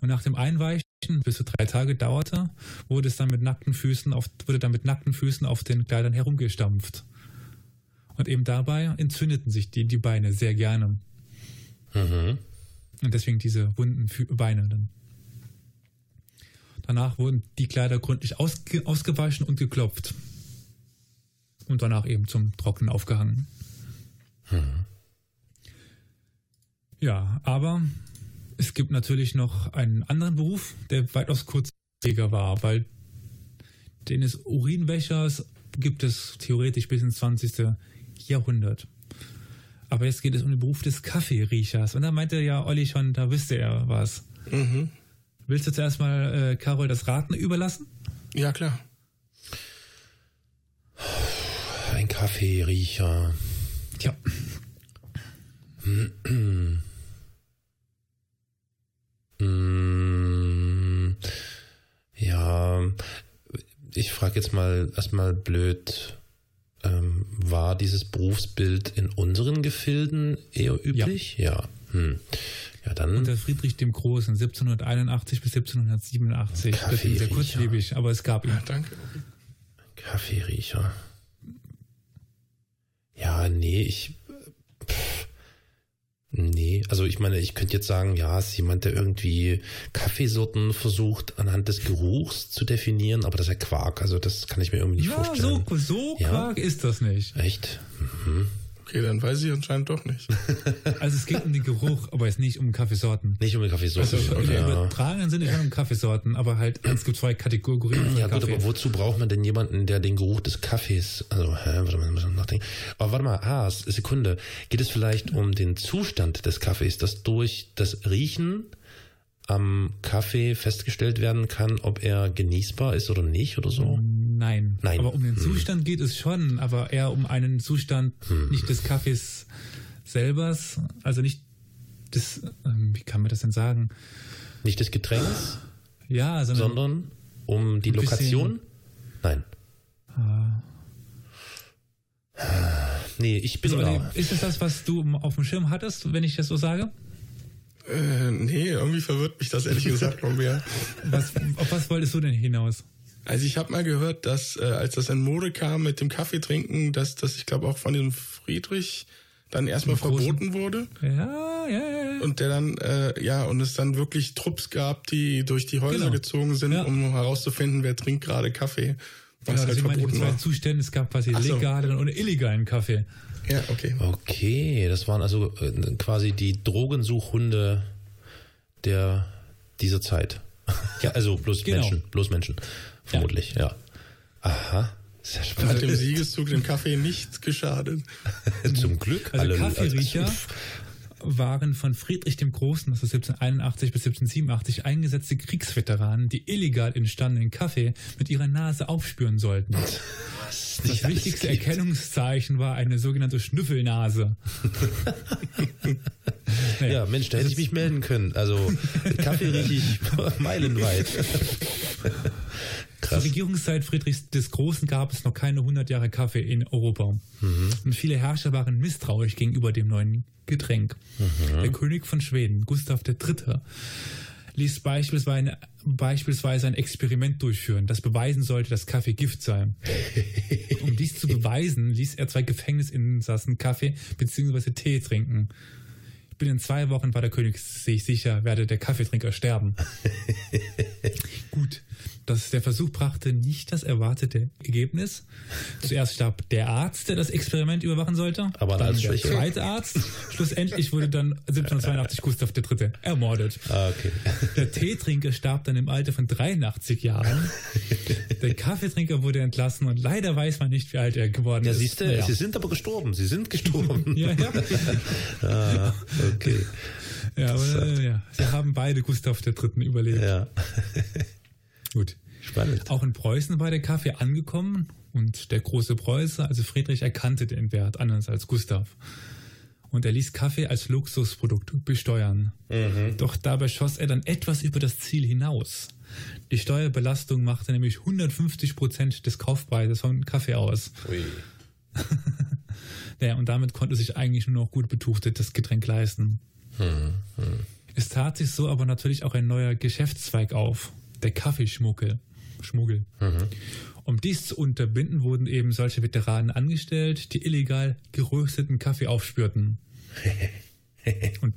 Und nach dem Einweichen, bis zu drei Tage dauerte, wurde es dann mit nackten Füßen auf, wurde dann mit nackten Füßen auf den Kleidern herumgestampft. Und eben dabei entzündeten sich die, die Beine sehr gerne. Mhm. Und deswegen diese wunden Fü- Beine dann. Danach wurden die Kleider gründlich ausge ausgewaschen und geklopft. Und danach eben zum Trocknen aufgehangen. Ja, aber es gibt natürlich noch einen anderen Beruf, der weitaus kurzlebiger war, weil den des Urinwäschers gibt es theoretisch bis ins 20. Jahrhundert. Aber jetzt geht es um den Beruf des Kaffeeriechers. Und da meinte ja Olli schon, da wüsste er was. Mhm. Willst du zuerst mal äh, Carol das Raten überlassen? Ja, klar. Ein Kaffeeriecher. Tja. Mm, ja, ich frage jetzt mal erstmal blöd. Ähm, war dieses Berufsbild in unseren Gefilden eher üblich? Ja. Hm. Ja, dann. Unter Friedrich dem Großen, 1781 bis 1787. Das ist sehr kurzlebig, aber es gab ihn. Danke. Kaffeeriecher. Ja, nee, ich. Nee, also ich meine, ich könnte jetzt sagen, ja, es ist jemand, der irgendwie Kaffeesorten versucht, anhand des Geruchs zu definieren, aber das ist ja Quark, also das kann ich mir irgendwie nicht Ja, vorstellen. so, so Ja. quark ist das nicht. Echt? Okay, dann weiß ich anscheinend doch nicht. Also es geht um den Geruch, aber es nicht um Kaffeesorten. Nicht um Kaffeesorten. Also im ja. übertragenen Sinne schon um Kaffeesorten, aber halt, es gibt zwei Kategorien von Ja gut, Kaffee. aber wozu braucht man denn jemanden, der den Geruch des Kaffees, also, hä, warte mal, muss ich nachdenken. Aber warte mal, ah, Sekunde. Geht es vielleicht um den Zustand des Kaffees, dass durch das Riechen am Kaffee festgestellt werden kann, ob er genießbar ist oder nicht oder so? Nein. Nein. Aber um den Hm. Zustand geht es schon, aber eher um einen Zustand Hm. nicht des Kaffees selbers, also nicht des, ähm, wie kann man das denn sagen? Nicht des Getränks, Ja, sondern, sondern um die Lokation? Nein. Ah. Nee, ich bin Also, da. Ist es das, was du auf dem Schirm hattest, wenn ich das so sage? Äh, nee, irgendwie verwirrt mich das ehrlich gesagt noch mehr. Was, auf was wolltest du denn hinaus? Also ich habe mal gehört, dass äh, als das in Mode kam mit dem Kaffee trinken, dass das ich glaube auch von dem Friedrich dann erstmal verboten wurde Ja, ja, ja. und der dann äh, ja und es dann wirklich Trupps gab, die durch die Häuser Genau. gezogen sind, Ja. um herauszufinden, wer trinkt gerade Kaffee, was Genau, halt meine ich mit verboten zwei war. Zuständen. Es gab quasi so. legalen und illegalen Kaffee. Ja, okay. Okay, das waren also äh, quasi die Drogensuchhunde der dieser Zeit. Ja, also bloß Genau. Menschen, bloß Menschen, vermutlich, ja. Aha. Sehr spannend. Hat dem Siegeszug dem Kaffee nicht geschadet. Zum Glück. Also Kaffeeriecher waren von Friedrich dem Großen, das ist 1781 bis 1787, eingesetzte Kriegsveteranen, die illegal entstandenen Kaffee mit ihrer Nase aufspüren sollten. Das, das wichtigste geht. Erkennungszeichen war eine sogenannte Schnüffelnase. naja. Ja, Mensch, da hätte ich mich melden können. Also Kaffee rieche ich meilenweit. Krass. Zur Regierungszeit Friedrichs des Großen gab es noch keine 100 Jahre Kaffee in Europa. Mhm. Und viele Herrscher waren misstrauisch gegenüber dem neuen Getränk. Mhm. Der König von Schweden, Gustav III., ließ beispielsweise, beispielsweise ein Experiment durchführen, das beweisen sollte, dass Kaffee Gift sei. um dies zu beweisen, ließ er zwei Gefängnisinsassen Kaffee bzw. Tee trinken. Binnen zwei Wochen war der König sich sicher, werde der Kaffeetrinker sterben. Gut, dass der Versuch brachte nicht das erwartete Ergebnis. Zuerst starb der Arzt, der das Experiment überwachen sollte. Aber dann der zweite Arzt. Schlussendlich wurde dann 1782 Gustav III. ermordet. Ah, okay. Der Teetrinker starb dann im Alter von 83 Jahren. Der Kaffeetrinker wurde entlassen und leider weiß man nicht, wie alt er geworden ja, ist. Siehst du, sie sind aber gestorben. Sie sind gestorben. ja, ja. ah, okay. Ja, aber, ja, sie haben beide Gustav III. überlebt. Ja. Gut. Spannend. Auch in Preußen war der Kaffee angekommen und der große Preuße, also Friedrich, erkannte den Wert anders als Gustav. Und er ließ Kaffee als Luxusprodukt besteuern. Mhm. Doch dabei schoss er dann etwas über das Ziel hinaus. Die Steuerbelastung machte nämlich 150 Prozent des Kaufpreises von Kaffee aus. Ui. ja, und damit konnte sich eigentlich nur noch gut betuchtet Getränk leisten. Mhm. Mhm. Es tat sich so aber natürlich auch ein neuer Geschäftszweig auf der Kaffeeschmuggel. Schmuggel. Mhm. Um dies zu unterbinden, wurden eben solche Veteranen angestellt, die illegal gerösteten Kaffee aufspürten. Und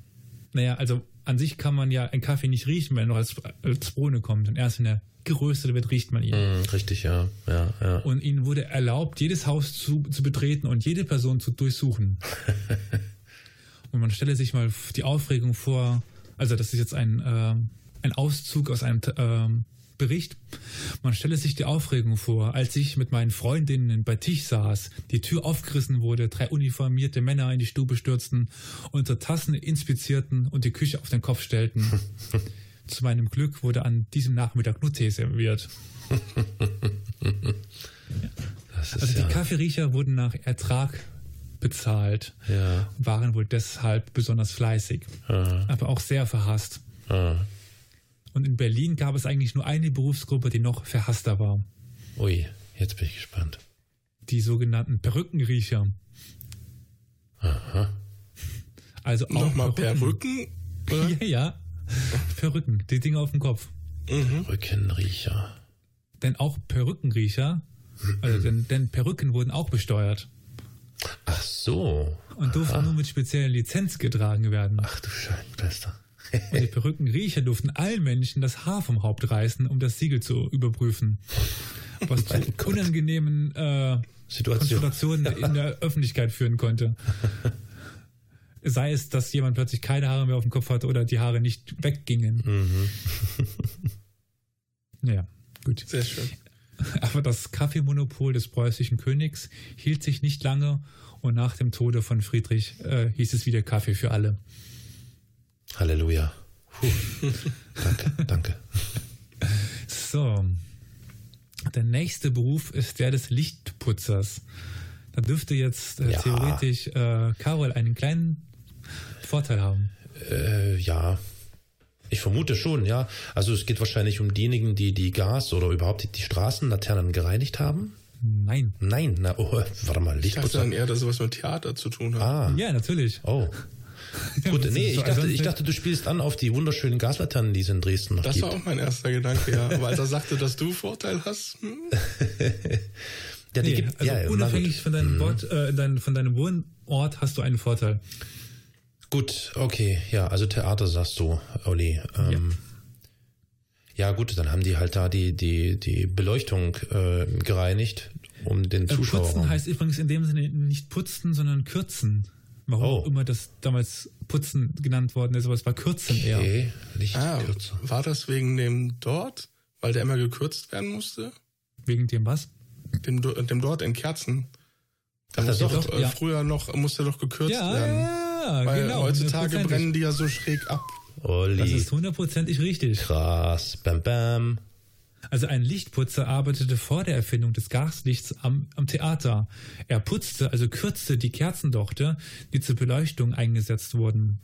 naja, also an sich kann man ja einen Kaffee nicht riechen, wenn er noch als, als Bohne kommt. Und erst wenn er geröstet wird, riecht man ihn. Mm, richtig, ja. ja, ja. Und ihnen wurde erlaubt, jedes Haus zu, zu betreten und jede Person zu durchsuchen. und man stelle sich mal die Aufregung vor, also das ist jetzt ein, äh, ein Auszug aus einem ähm, Bericht. Man stelle sich die Aufregung vor, als ich mit meinen Freundinnen bei Tisch saß, die Tür aufgerissen wurde, drei uniformierte Männer in die Stube stürzten, unsere Tassen inspizierten und die Küche auf den Kopf stellten. Zu meinem Glück wurde an diesem Nachmittag nur Tee serviert. also die ja. Kaffeeriecher wurden nach Ertrag bezahlt, ja. waren wohl deshalb besonders fleißig, ja. aber auch sehr verhasst. Und in Berlin gab es eigentlich nur eine Berufsgruppe, die noch verhasster war. Ui, jetzt bin ich gespannt. Die sogenannten Perückenriecher. Aha. Also auch Nochmal Perücken? Perücken? Ja, ja. Perücken, die Dinge auf dem Kopf. Mhm. Perückenriecher. Denn auch Perückenriecher, also denn, denn Perücken wurden auch besteuert. Ach so. Und durften Aha. nur mit spezieller Lizenz getragen werden. Ach du Scheibenkleister. Und die Perückenriecher durften allen Menschen das Haar vom Haupt reißen, um das Siegel zu überprüfen. Was zu unangenehmen äh, Konstellationen in der Öffentlichkeit führen konnte. Sei es, dass jemand plötzlich keine Haare mehr auf dem Kopf hatte oder die Haare nicht weggingen. Mhm. ja, gut. Sehr schön. Aber das Kaffeemonopol des preußischen Königs hielt sich nicht lange und nach dem Tode von Friedrich äh, hieß es wieder Kaffee für alle. Halleluja. Puh. danke, danke. So. Der nächste Beruf ist der des Lichtputzers. Da dürfte jetzt äh, ja. theoretisch äh, Carol einen kleinen Vorteil haben. Äh, ja. Ich vermute schon, ja. Also es geht wahrscheinlich um diejenigen, die die Gas oder überhaupt die, die Straßenlaternen gereinigt haben. Nein. Nein, na, oh, warte mal, Lichtputzer. Ich dachte dann eher, dass sowas mit Theater zu tun hat. Ah. Ja, natürlich. Oh. Gut, nee, ich dachte, ich dachte, du spielst an auf die wunderschönen Gaslaternen, die es in Dresden noch das gibt. Das war auch mein erster Gedanke, ja. Aber als er sagte, dass du Vorteil hast. Hm? ja, nee, gibt, also ja, unabhängig von deinem, Wort, mhm. äh, dein, von deinem Wohnort hast du einen Vorteil. Gut, okay, ja, also Theater sagst du, Olli. Ähm, ja. ja. gut, dann haben die halt da die, die, die Beleuchtung äh, gereinigt, um den äh, Zuschauer. Putzen heißt übrigens in dem Sinne nicht putzen, sondern kürzen. Warum oh. auch immer das damals Putzen genannt worden ist, aber es war Kürzen okay. eher. Nicht ah, War das wegen dem dort, weil der immer gekürzt werden musste? Wegen dem was? dem, dem dort in Kerzen. Ach, das doch, doch, äh, Früher noch musste doch gekürzt Ja, werden. ja, Weil genau. heutzutage brennen die ja so schräg ab. Olli. Das ist hundertprozentig richtig. krass. Bam, bam. Also ein Lichtputzer arbeitete vor der Erfindung des Gaslichts am, am Theater. Er putzte, also kürzte die Kerzendochte, die zur Beleuchtung eingesetzt wurden.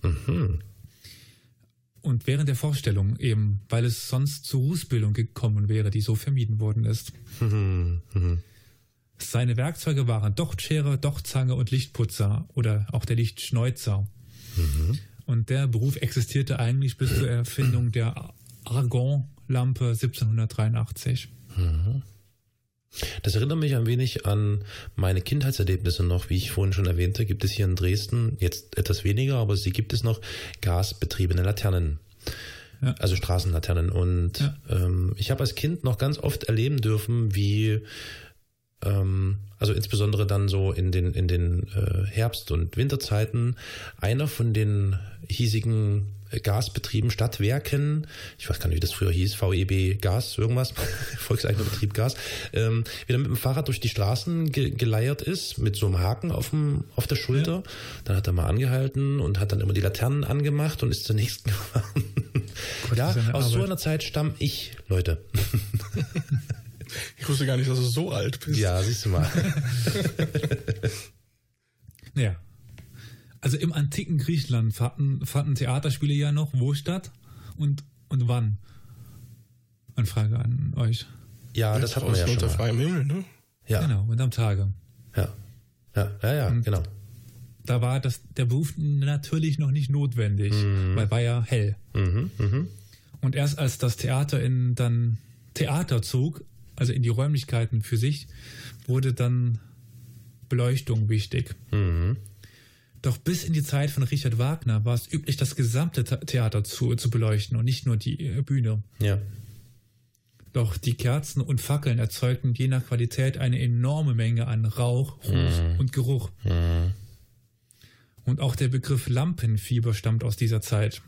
Und während der Vorstellung eben, weil es sonst zur Rußbildung gekommen wäre, die so vermieden worden ist. Seine Werkzeuge waren Dochtschere, Dochtzange und Lichtputzer oder auch der Lichtschneuzer. Und der Beruf existierte eigentlich bis zur Erfindung der Argon-Lampe 1783. Das erinnert mich ein wenig an meine Kindheitserlebnisse noch. Wie ich vorhin schon erwähnte, gibt es hier in Dresden jetzt etwas weniger, aber sie gibt es noch gasbetriebene Laternen. Ja. Also Straßenlaternen. Und Ja. ähm, ich habe als Kind noch ganz oft erleben dürfen, wie ähm, also insbesondere dann so in den, in den äh, Herbst- und Winterzeiten, einer von den hiesigen Gasbetrieben, Stadtwerken, ich weiß gar nicht, wie das früher hieß, VEB Gas, irgendwas, Volkseigener Betrieb Gas, ähm, wieder mit dem Fahrrad durch die Straßen ge geleiert ist, mit so einem Haken auf, dem, auf der Schulter. Dann hat er mal angehalten und hat dann immer die Laternen angemacht und ist zur nächsten gefahren. Gott, ja, aus so Arbeit. einer Zeit stamm ich, Leute. Ich wusste gar nicht, dass du so alt bist. Ja, siehst du mal. Ja. Also im antiken Griechenland fanden, fanden Theaterspiele ja noch wo statt und, und wann? Eine Frage an euch. Ja, das hatten wir ja schon unter mal. freiem Himmel, ne? Ja, Genau, und am Tage. ja, ja, ja, ja genau. Da war das, der Beruf natürlich noch nicht notwendig, weil war ja hell. Mhm, mhm. Und erst als das Theater in dann Theater zog, also in die Räumlichkeiten für sich, wurde dann Beleuchtung wichtig. Mhm. Doch bis in die Zeit von Richard Wagner war es üblich, das gesamte The- Theater zu, zu beleuchten und nicht nur die äh, Bühne. Ja. Doch die Kerzen und Fackeln erzeugten je nach Qualität eine enorme Menge an Rauch, Ruß und Geruch. Und auch der Begriff Lampenfieber stammt aus dieser Zeit.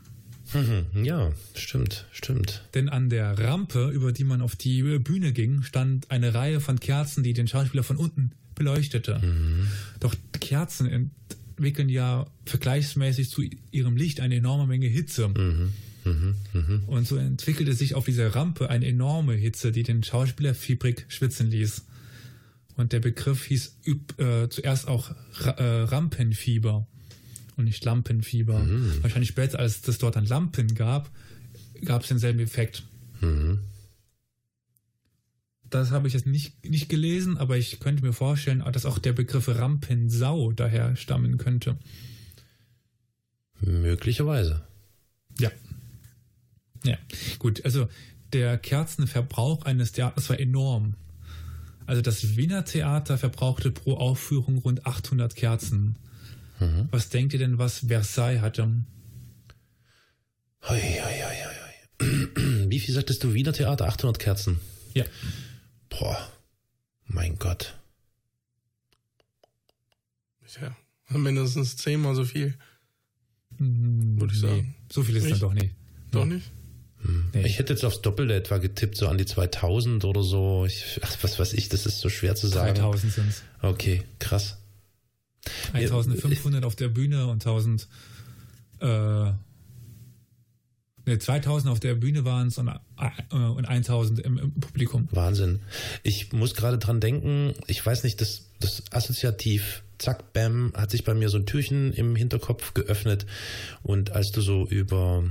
Mhm. Ja, stimmt, stimmt. Denn an der Rampe, über die man auf die Bühne ging, stand eine Reihe von Kerzen, die den Schauspieler von unten beleuchtete. Doch Kerzen entwickeln ja vergleichsmäßig zu ihrem Licht eine enorme Menge Hitze. Und so entwickelte sich auf dieser Rampe eine enorme Hitze, die den Schauspieler fiebrig schwitzen ließ. Und der Begriff hieß äh, zuerst auch Ra äh, Rampenfieber und nicht Lampenfieber. Wahrscheinlich später, als es dort dann Lampen gab, gab es denselben Effekt. Das habe ich jetzt nicht, nicht gelesen, aber ich könnte mir vorstellen, dass auch der Begriff Rampensau daher stammen könnte. Möglicherweise. Ja. Ja, gut, also der Kerzenverbrauch eines Theaters war enorm. Also das Wiener Theater verbrauchte pro Aufführung rund 800 Kerzen. Was denkt ihr denn, was Versailles hatte? Hoi, hoi, hoi, hoi. Wie viel sagtest du? Wiener Theater, 800 Kerzen. Ja, Boah, mein Gott. Ja, mindestens zehnmal so viel. würde ich sagen. So viel ist Nicht? dann doch nicht. Doch nicht? Nee. Ich hätte jetzt aufs Doppelte etwa getippt, so an die 2000 oder so. Ich, ach, was weiß ich, das ist so schwer zu sagen. 3000 sind es. Okay, krass. 1500 auf der Bühne und 1000, äh, 2000 auf der Bühne waren es und, äh, und 1000 im, im Publikum. Wahnsinn. Ich muss gerade dran denken, ich weiß nicht, das, das assoziativ, zack, bam, hat sich bei mir so ein Türchen im Hinterkopf geöffnet. Und als du so über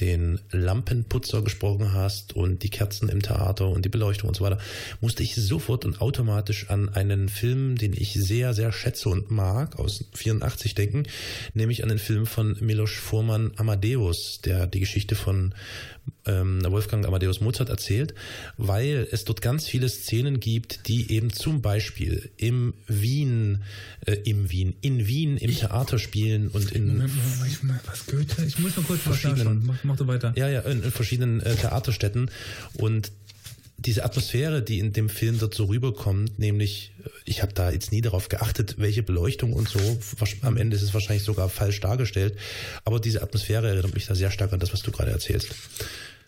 den Lampenputzer gesprochen hast und die Kerzen im Theater und die Beleuchtung und so weiter, musste ich sofort und automatisch an einen Film, den ich sehr, sehr schätze und mag, aus 84 denken, nämlich an den Film von Milos Forman Amadeus, der die Geschichte von ähm, Wolfgang Amadeus Mozart erzählt, weil es dort ganz viele Szenen gibt, die eben zum Beispiel im Wien, äh, im Wien, in Wien im Theater spielen und in Moment, was Goethe? Ich muss noch kurz Verschiedenen-. Mach, mach du weiter. ja, ja, in, in verschiedenen äh, Theaterstätten. Und diese Atmosphäre, die in dem Film dort so rüberkommt, nämlich, äh, ich habe da jetzt nie darauf geachtet, welche Beleuchtung und so, am Ende ist es wahrscheinlich sogar falsch dargestellt, aber diese Atmosphäre erinnert mich da sehr stark an das, was du gerade erzählst.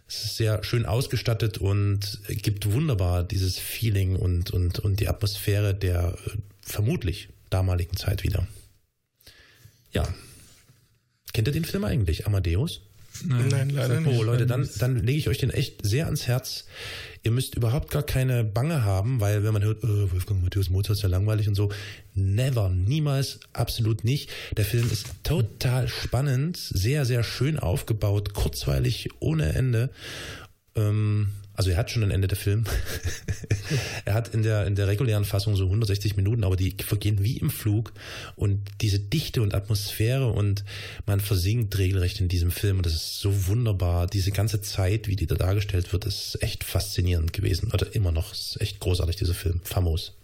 Es ist sehr schön ausgestattet und gibt wunderbar dieses Feeling und, und, und die Atmosphäre der äh, vermutlich damaligen Zeit wieder. Ja. Kennt ihr den Film eigentlich, Amadeus? Nein, Nein leider nicht. Oh, Leute, dann, dann lege ich euch den echt sehr ans Herz. Ihr müsst überhaupt gar keine Bange haben, weil wenn man hört, oh, Wolfgang Matthäus Mozart ist ja langweilig und so, never, niemals, absolut nicht. Der Film ist total spannend, sehr, sehr schön aufgebaut, kurzweilig ohne Ende. Ähm, also er hat schon ein Ende der Film. er hat in der, in der regulären Fassung so 160 Minuten, aber die vergehen wie im Flug. Und diese Dichte und Atmosphäre und man versinkt regelrecht in diesem Film. Und das ist so wunderbar. Diese ganze Zeit, wie die da dargestellt wird, ist echt faszinierend gewesen. Oder immer noch. Ist echt großartig, dieser Film. Famos.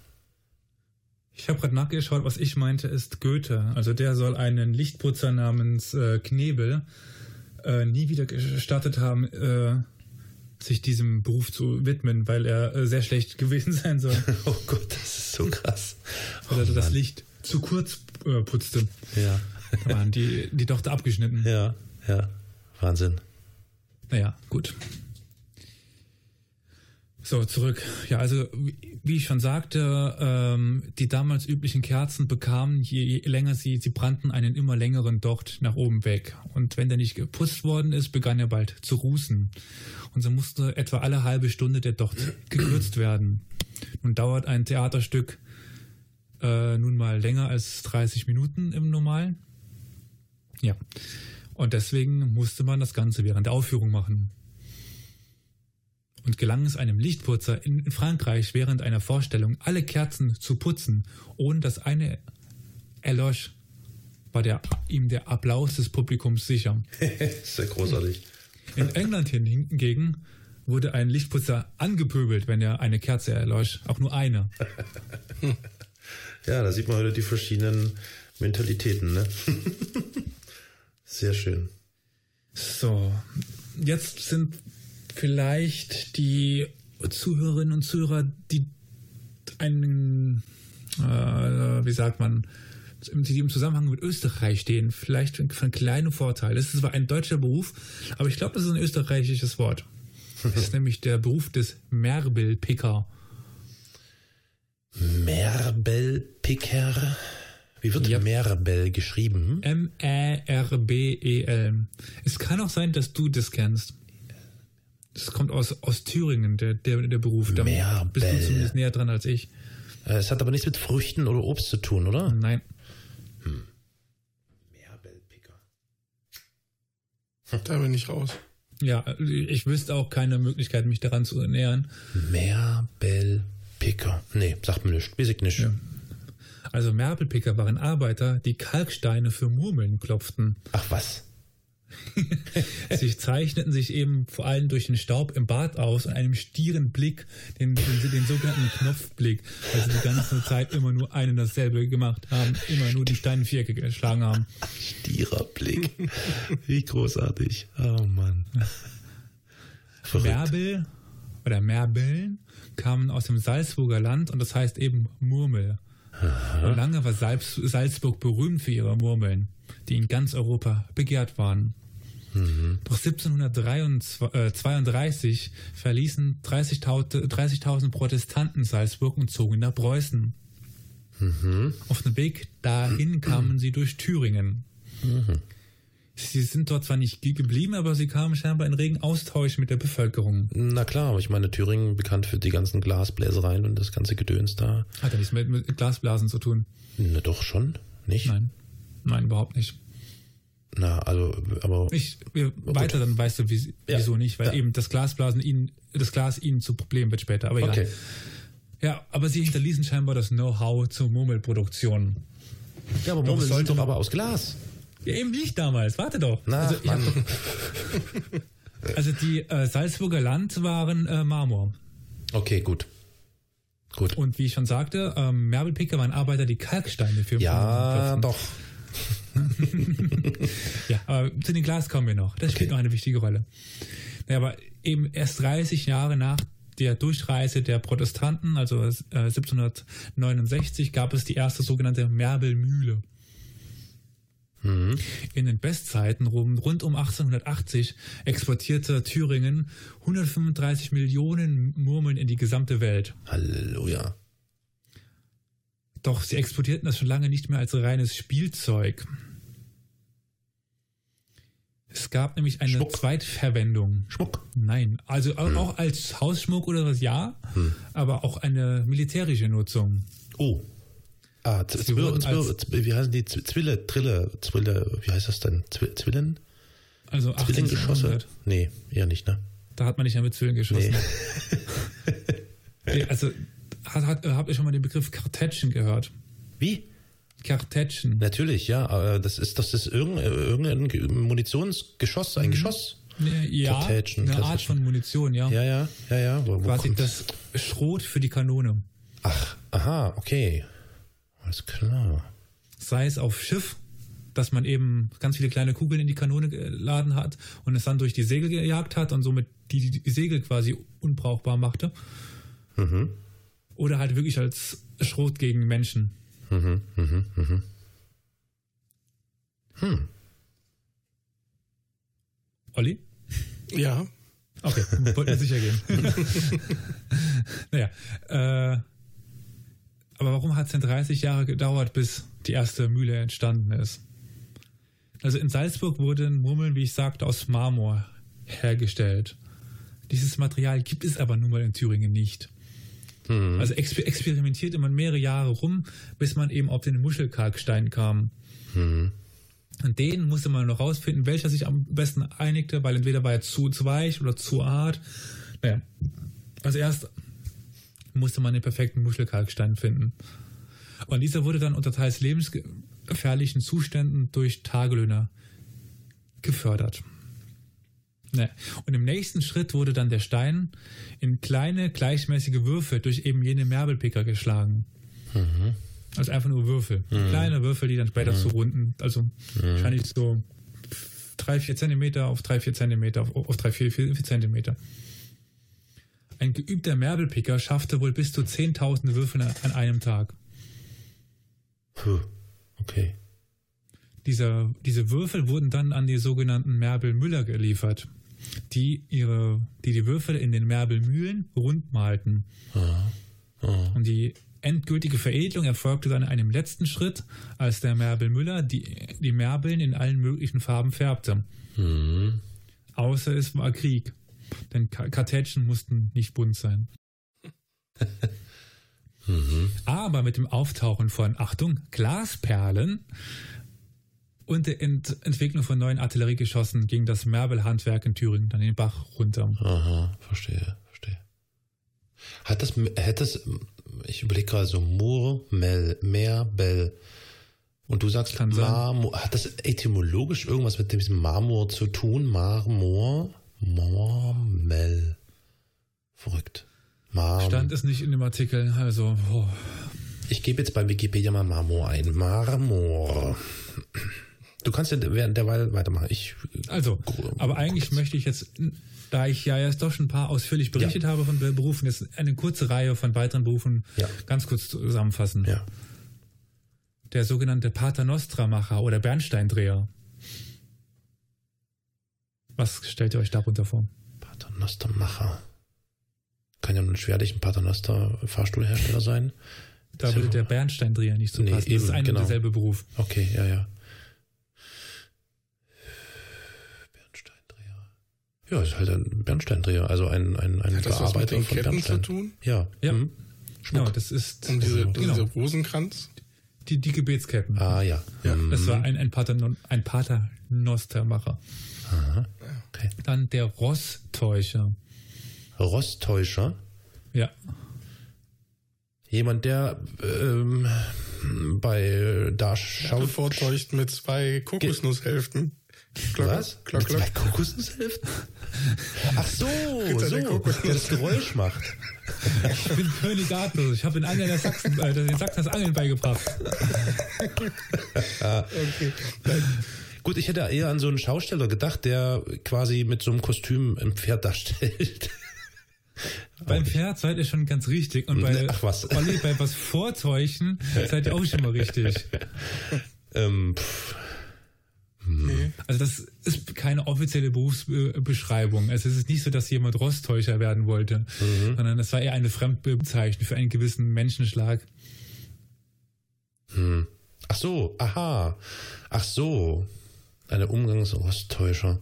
Ich habe gerade nachgeschaut, was ich meinte, ist Goethe. Also der soll einen Lichtputzer namens äh, Knebel äh, nie wieder gestartet haben, äh, sich diesem Beruf zu widmen, weil er äh, sehr schlecht gewesen sein soll. oh Gott, das ist so krass. Weil er oh, das Licht zu kurz äh, putzte. Ja. Da waren die, die Tochter abgeschnitten. Ja, ja. Wahnsinn. Naja, gut. So, zurück. Ja, also wie ich schon sagte, ähm, die damals üblichen Kerzen bekamen, je, je länger sie, sie brannten einen immer längeren Docht nach oben weg. Und wenn der nicht geputzt worden ist, begann er bald zu rußen. Und so musste etwa alle halbe Stunde der Docht gekürzt werden. Nun dauert ein Theaterstück äh, nun mal länger als 30 Minuten im Normalen. Ja. Und deswegen musste man das Ganze während der Aufführung machen und gelang es einem Lichtputzer in Frankreich während einer Vorstellung, alle Kerzen zu putzen, ohne dass eine erlosch, war der, ihm der Applaus des Publikums sicher. Sehr großartig. In England hingegen wurde ein Lichtputzer angepöbelt, wenn er eine Kerze erlosch, auch nur eine. Ja, da sieht man heute die verschiedenen Mentalitäten, ne? Sehr schön. So, jetzt sind vielleicht die Zuhörerinnen und Zuhörer, die einen, äh, wie sagt man, die im Zusammenhang mit Österreich stehen, vielleicht für einen kleinen Vorteil. Das ist zwar ein deutscher Beruf, aber ich glaube, das ist ein österreichisches Wort. Das ist nämlich der Beruf des Merbelpicker. Merbelpicker? Wie wird ja. Merbel geschrieben? M-E-R-B-E-L. Es kann auch sein, dass du das kennst. Das kommt aus, aus Thüringen, der, der, der Beruf. Da Meerbell. bist du zumindest näher dran als ich. Äh, es hat aber nichts mit Früchten oder Obst zu tun, oder? Nein. Hm. Meerbellpicker. Da bin ich raus. Ja, ich wüsste auch keine Möglichkeit, mich daran zu ernähren. Meerbellpicker. Nee, sagt mir nichts. Weiß ich nicht. Ja. Also Merbelpicker waren Arbeiter, die Kalksteine für Murmeln klopften. Ach was? Sie zeichneten sich eben vor allem durch den Staub im Bad aus und einem stieren Blick, den, den, den sogenannten Knopfblick, weil sie die ganze Zeit immer nur ein und dasselbe gemacht haben, immer nur die Steinvierecke geschlagen haben. Stierer Blick. Wie großartig. Oh Mann. Merbel oder Merbeln kamen aus dem Salzburger Land und das heißt eben Murmel. Lange war Salzburg berühmt für ihre Murmeln, die in ganz Europa begehrt waren. Mhm. Doch 1732 verließen 30.000 30 Protestanten Salzburg und zogen nach Preußen. Mhm. Auf dem Weg dahin kamen sie durch Thüringen. Mhm. Sie sind dort zwar nicht geblieben, aber sie kamen scheinbar in regen Austausch mit der Bevölkerung. Na klar, aber ich meine, Thüringen bekannt für die ganzen Glasbläsereien und das ganze Gedöns da. Hat ja nichts mit, mit Glasblasen zu tun. Na doch schon, nicht? Nein, nein, überhaupt nicht. Na, also, aber. Ich, weiter, dann weißt du, wie, ja. wieso nicht, weil ja. eben das Glasblasen ihnen, das Glas ihnen zu Problem wird später, aber egal. Okay. Ja, aber sie hinterließen scheinbar das Know-how zur Murmelproduktion. Ja, aber Murmeln sind doch aber aus Glas. Ja, eben nicht damals, warte doch. Na, also, doch, also die äh, Salzburger Land waren äh, Marmor. Okay, gut. Gut. Und wie ich schon sagte, ähm, Merbelpicker waren Arbeiter, die Kalksteine für Ja, doch. ja, aber zu den Glas kommen wir noch. Das okay. spielt noch eine wichtige Rolle. Ja, aber eben erst 30 Jahre nach der Durchreise der Protestanten, also äh, 1769, gab es die erste sogenannte Merbelmühle. Mhm. In den Bestzeiten rund um 1880 exportierte Thüringen 135 Millionen Murmeln in die gesamte Welt. Halleluja. Doch sie exportierten das schon lange nicht mehr als reines Spielzeug. Es gab nämlich eine Schmuck. Zweitverwendung. Schmuck. Nein, also hm. auch als Hausschmuck oder was, ja, hm. aber auch eine militärische Nutzung. Oh. Ah, Zwille, wie heißen die? Zwille, Trille, Zwille, wie heißt das denn? Zwillen? Also Zwillingeschosse? Nee, eher nicht, ne? Da hat man nicht mehr mit Zwillen geschossen. Nee. also, hat, hat, habt ihr schon mal den Begriff Kartätschen gehört? Wie? Kartätschen. Natürlich, ja. Das ist, das ist irgendein, irgendein Munitionsgeschoss, ein mhm. Geschoss. Ja, Kartätschen, eine Art von Munition, ja. Ja, ja, ja, ja. Wo, wo Quasi kommt? das Schrot für die Kanone. Ach, aha, okay. Alles klar. Sei es auf Schiff, dass man eben ganz viele kleine Kugeln in die Kanone geladen hat und es dann durch die Segel gejagt hat und somit die, die Segel quasi unbrauchbar machte. Mhm. Oder halt wirklich als Schrot gegen Menschen. Mhm, mhm, mhm. Hm. Olli? Ja. Okay, wollten sicher gehen. naja, äh, aber warum hat es denn 30 Jahre gedauert, bis die erste Mühle entstanden ist? Also in Salzburg wurden Murmeln, wie ich sagte, aus Marmor hergestellt. Dieses Material gibt es aber nun mal in Thüringen nicht. Mhm. Also exper experimentierte man mehrere Jahre rum, bis man eben auf den Muschelkalkstein kam. Mhm. Und den musste man noch rausfinden, welcher sich am besten einigte, weil entweder war er zu, zu weich oder zu hart. Naja, also erst musste man den perfekten Muschelkalkstein finden. Und dieser wurde dann unter teils lebensgefährlichen Zuständen durch Tagelöhner gefördert. Ne. Und im nächsten Schritt wurde dann der Stein in kleine, gleichmäßige Würfel durch eben jene Merbelpicker geschlagen. Mhm. Also einfach nur Würfel. Mhm. Kleine Würfel, die dann später mhm. zu runden, also mhm. wahrscheinlich so drei, vier Zentimeter auf drei, vier Zentimeter auf, auf drei, vier, vier, vier Zentimeter. Ein geübter Merbelpicker schaffte wohl bis zu 10.000 Würfel an einem Tag. Puh, okay. Dieser, diese Würfel wurden dann an die sogenannten Merbel-Müller geliefert, die ihre, die die Würfel in den Merbelmühlen rund malten. Aha. Aha. Und die endgültige Veredelung erfolgte dann in einem letzten Schritt, als der Merbelmüller die, die Merbeln in allen möglichen Farben färbte. Mhm. Außer es war Krieg. Denn Kartätschen mussten nicht bunt sein. mhm. Aber mit dem Auftauchen von, Achtung, Glasperlen und der Ent Entwicklung von neuen Artilleriegeschossen ging das Merbel-Handwerk in Thüringen dann den Bach runter. Aha, verstehe, verstehe. Hat das, hätte es, ich überlege gerade so, Murmel, Merbel, und du sagst Marmor, hat das etymologisch irgendwas mit diesem Marmor zu tun? Marmor? Marmel. Verrückt. Marm. Stand es nicht in dem Artikel, also. Oh. Ich gebe jetzt bei Wikipedia mal Marmor ein. Marmor. Du kannst ja während derweil weitermachen. Ich, also, aber eigentlich möchte ich jetzt, da ich ja jetzt doch schon ein paar ausführlich berichtet ja. habe von Berufen, jetzt eine kurze Reihe von weiteren Berufen ja. ganz kurz zusammenfassen. Ja. Der sogenannte Paternostra-Macher oder Bernsteindreher. Was stellt ihr euch darunter vor? Paternostermacher. Kann ja nur ein schwerlich ein Paternoster-Fahrstuhlhersteller sein. Da würde der Bernsteindreher nicht so nee, passen. Eben, das ist ein genau. und derselbe Beruf. Okay, ja, ja. Bernsteindreher. Ja, ist halt ein Bernsteindreher, also ein, ein, ein Hat das Bearbeiter was mit den von Ketten zu tun? Ja. Ja. Mhm. Genau, das ist. Und diese, genau. dieser Rosenkranz? Die, die Gebetsketten. Ah, ja. ja. Das war ein, ein, Pater, ein Paternostermacher. Aha. Okay. Dann der Rosstäuscher. Rosttäuscher? Ja. Jemand, der ähm, bei da schaut. vortäuscht mit zwei Kokosnusshälften. Klock, Was? Klock, Mit zwei Kokosnusshälften? Ach so, so, der das Geräusch macht. Ich bin König artlos. Ich habe in einer der Sachsen, äh, den Sachsen das Angeln beigebracht. okay. Gut, ich hätte eher an so einen Schausteller gedacht, der quasi mit so einem Kostüm ein Pferd darstellt. Beim Pferd seid ihr schon ganz richtig. Und bei, Ach was. Olli, bei was vortäuschen seid ihr auch schon mal richtig. ähm, Nee. Also das ist keine offizielle Berufsbeschreibung. Also es ist nicht so, dass jemand Rosttäuscher werden wollte, sondern es war eher eine Fremdbezeichnung für einen gewissen Menschenschlag. Hm. Ach so, aha. Ach so. Eine Umgangsrosttäuscher.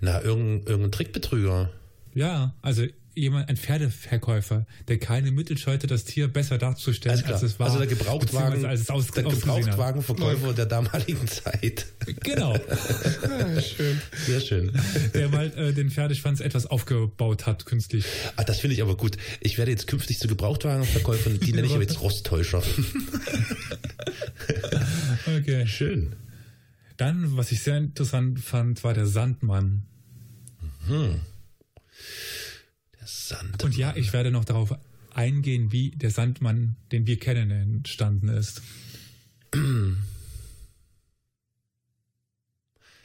Na, irgendein, irgendein Trickbetrüger. Ja, also jemand, ein Pferdeverkäufer, der keine Mittel scheute, das Tier besser darzustellen, als es war. also der Gebrauchtwagen, als es aus, der. Gebrauchtwagenverkäufer der damaligen Zeit. Genau, Ah, schön. Sehr schön. der mal äh, den Pferdeschwanz etwas aufgebaut hat, künstlich. Ah, das finde ich aber gut. Ich werde jetzt künftig zu Gebrauchtwagenverkäufern, die nenne ich aber jetzt Rosttäuscher. Okay. Schön. Dann, was ich sehr interessant fand, war der Sandmann. Der Sand. Und ja, ich werde noch darauf eingehen, wie der Sandmann, den wir kennen, entstanden ist.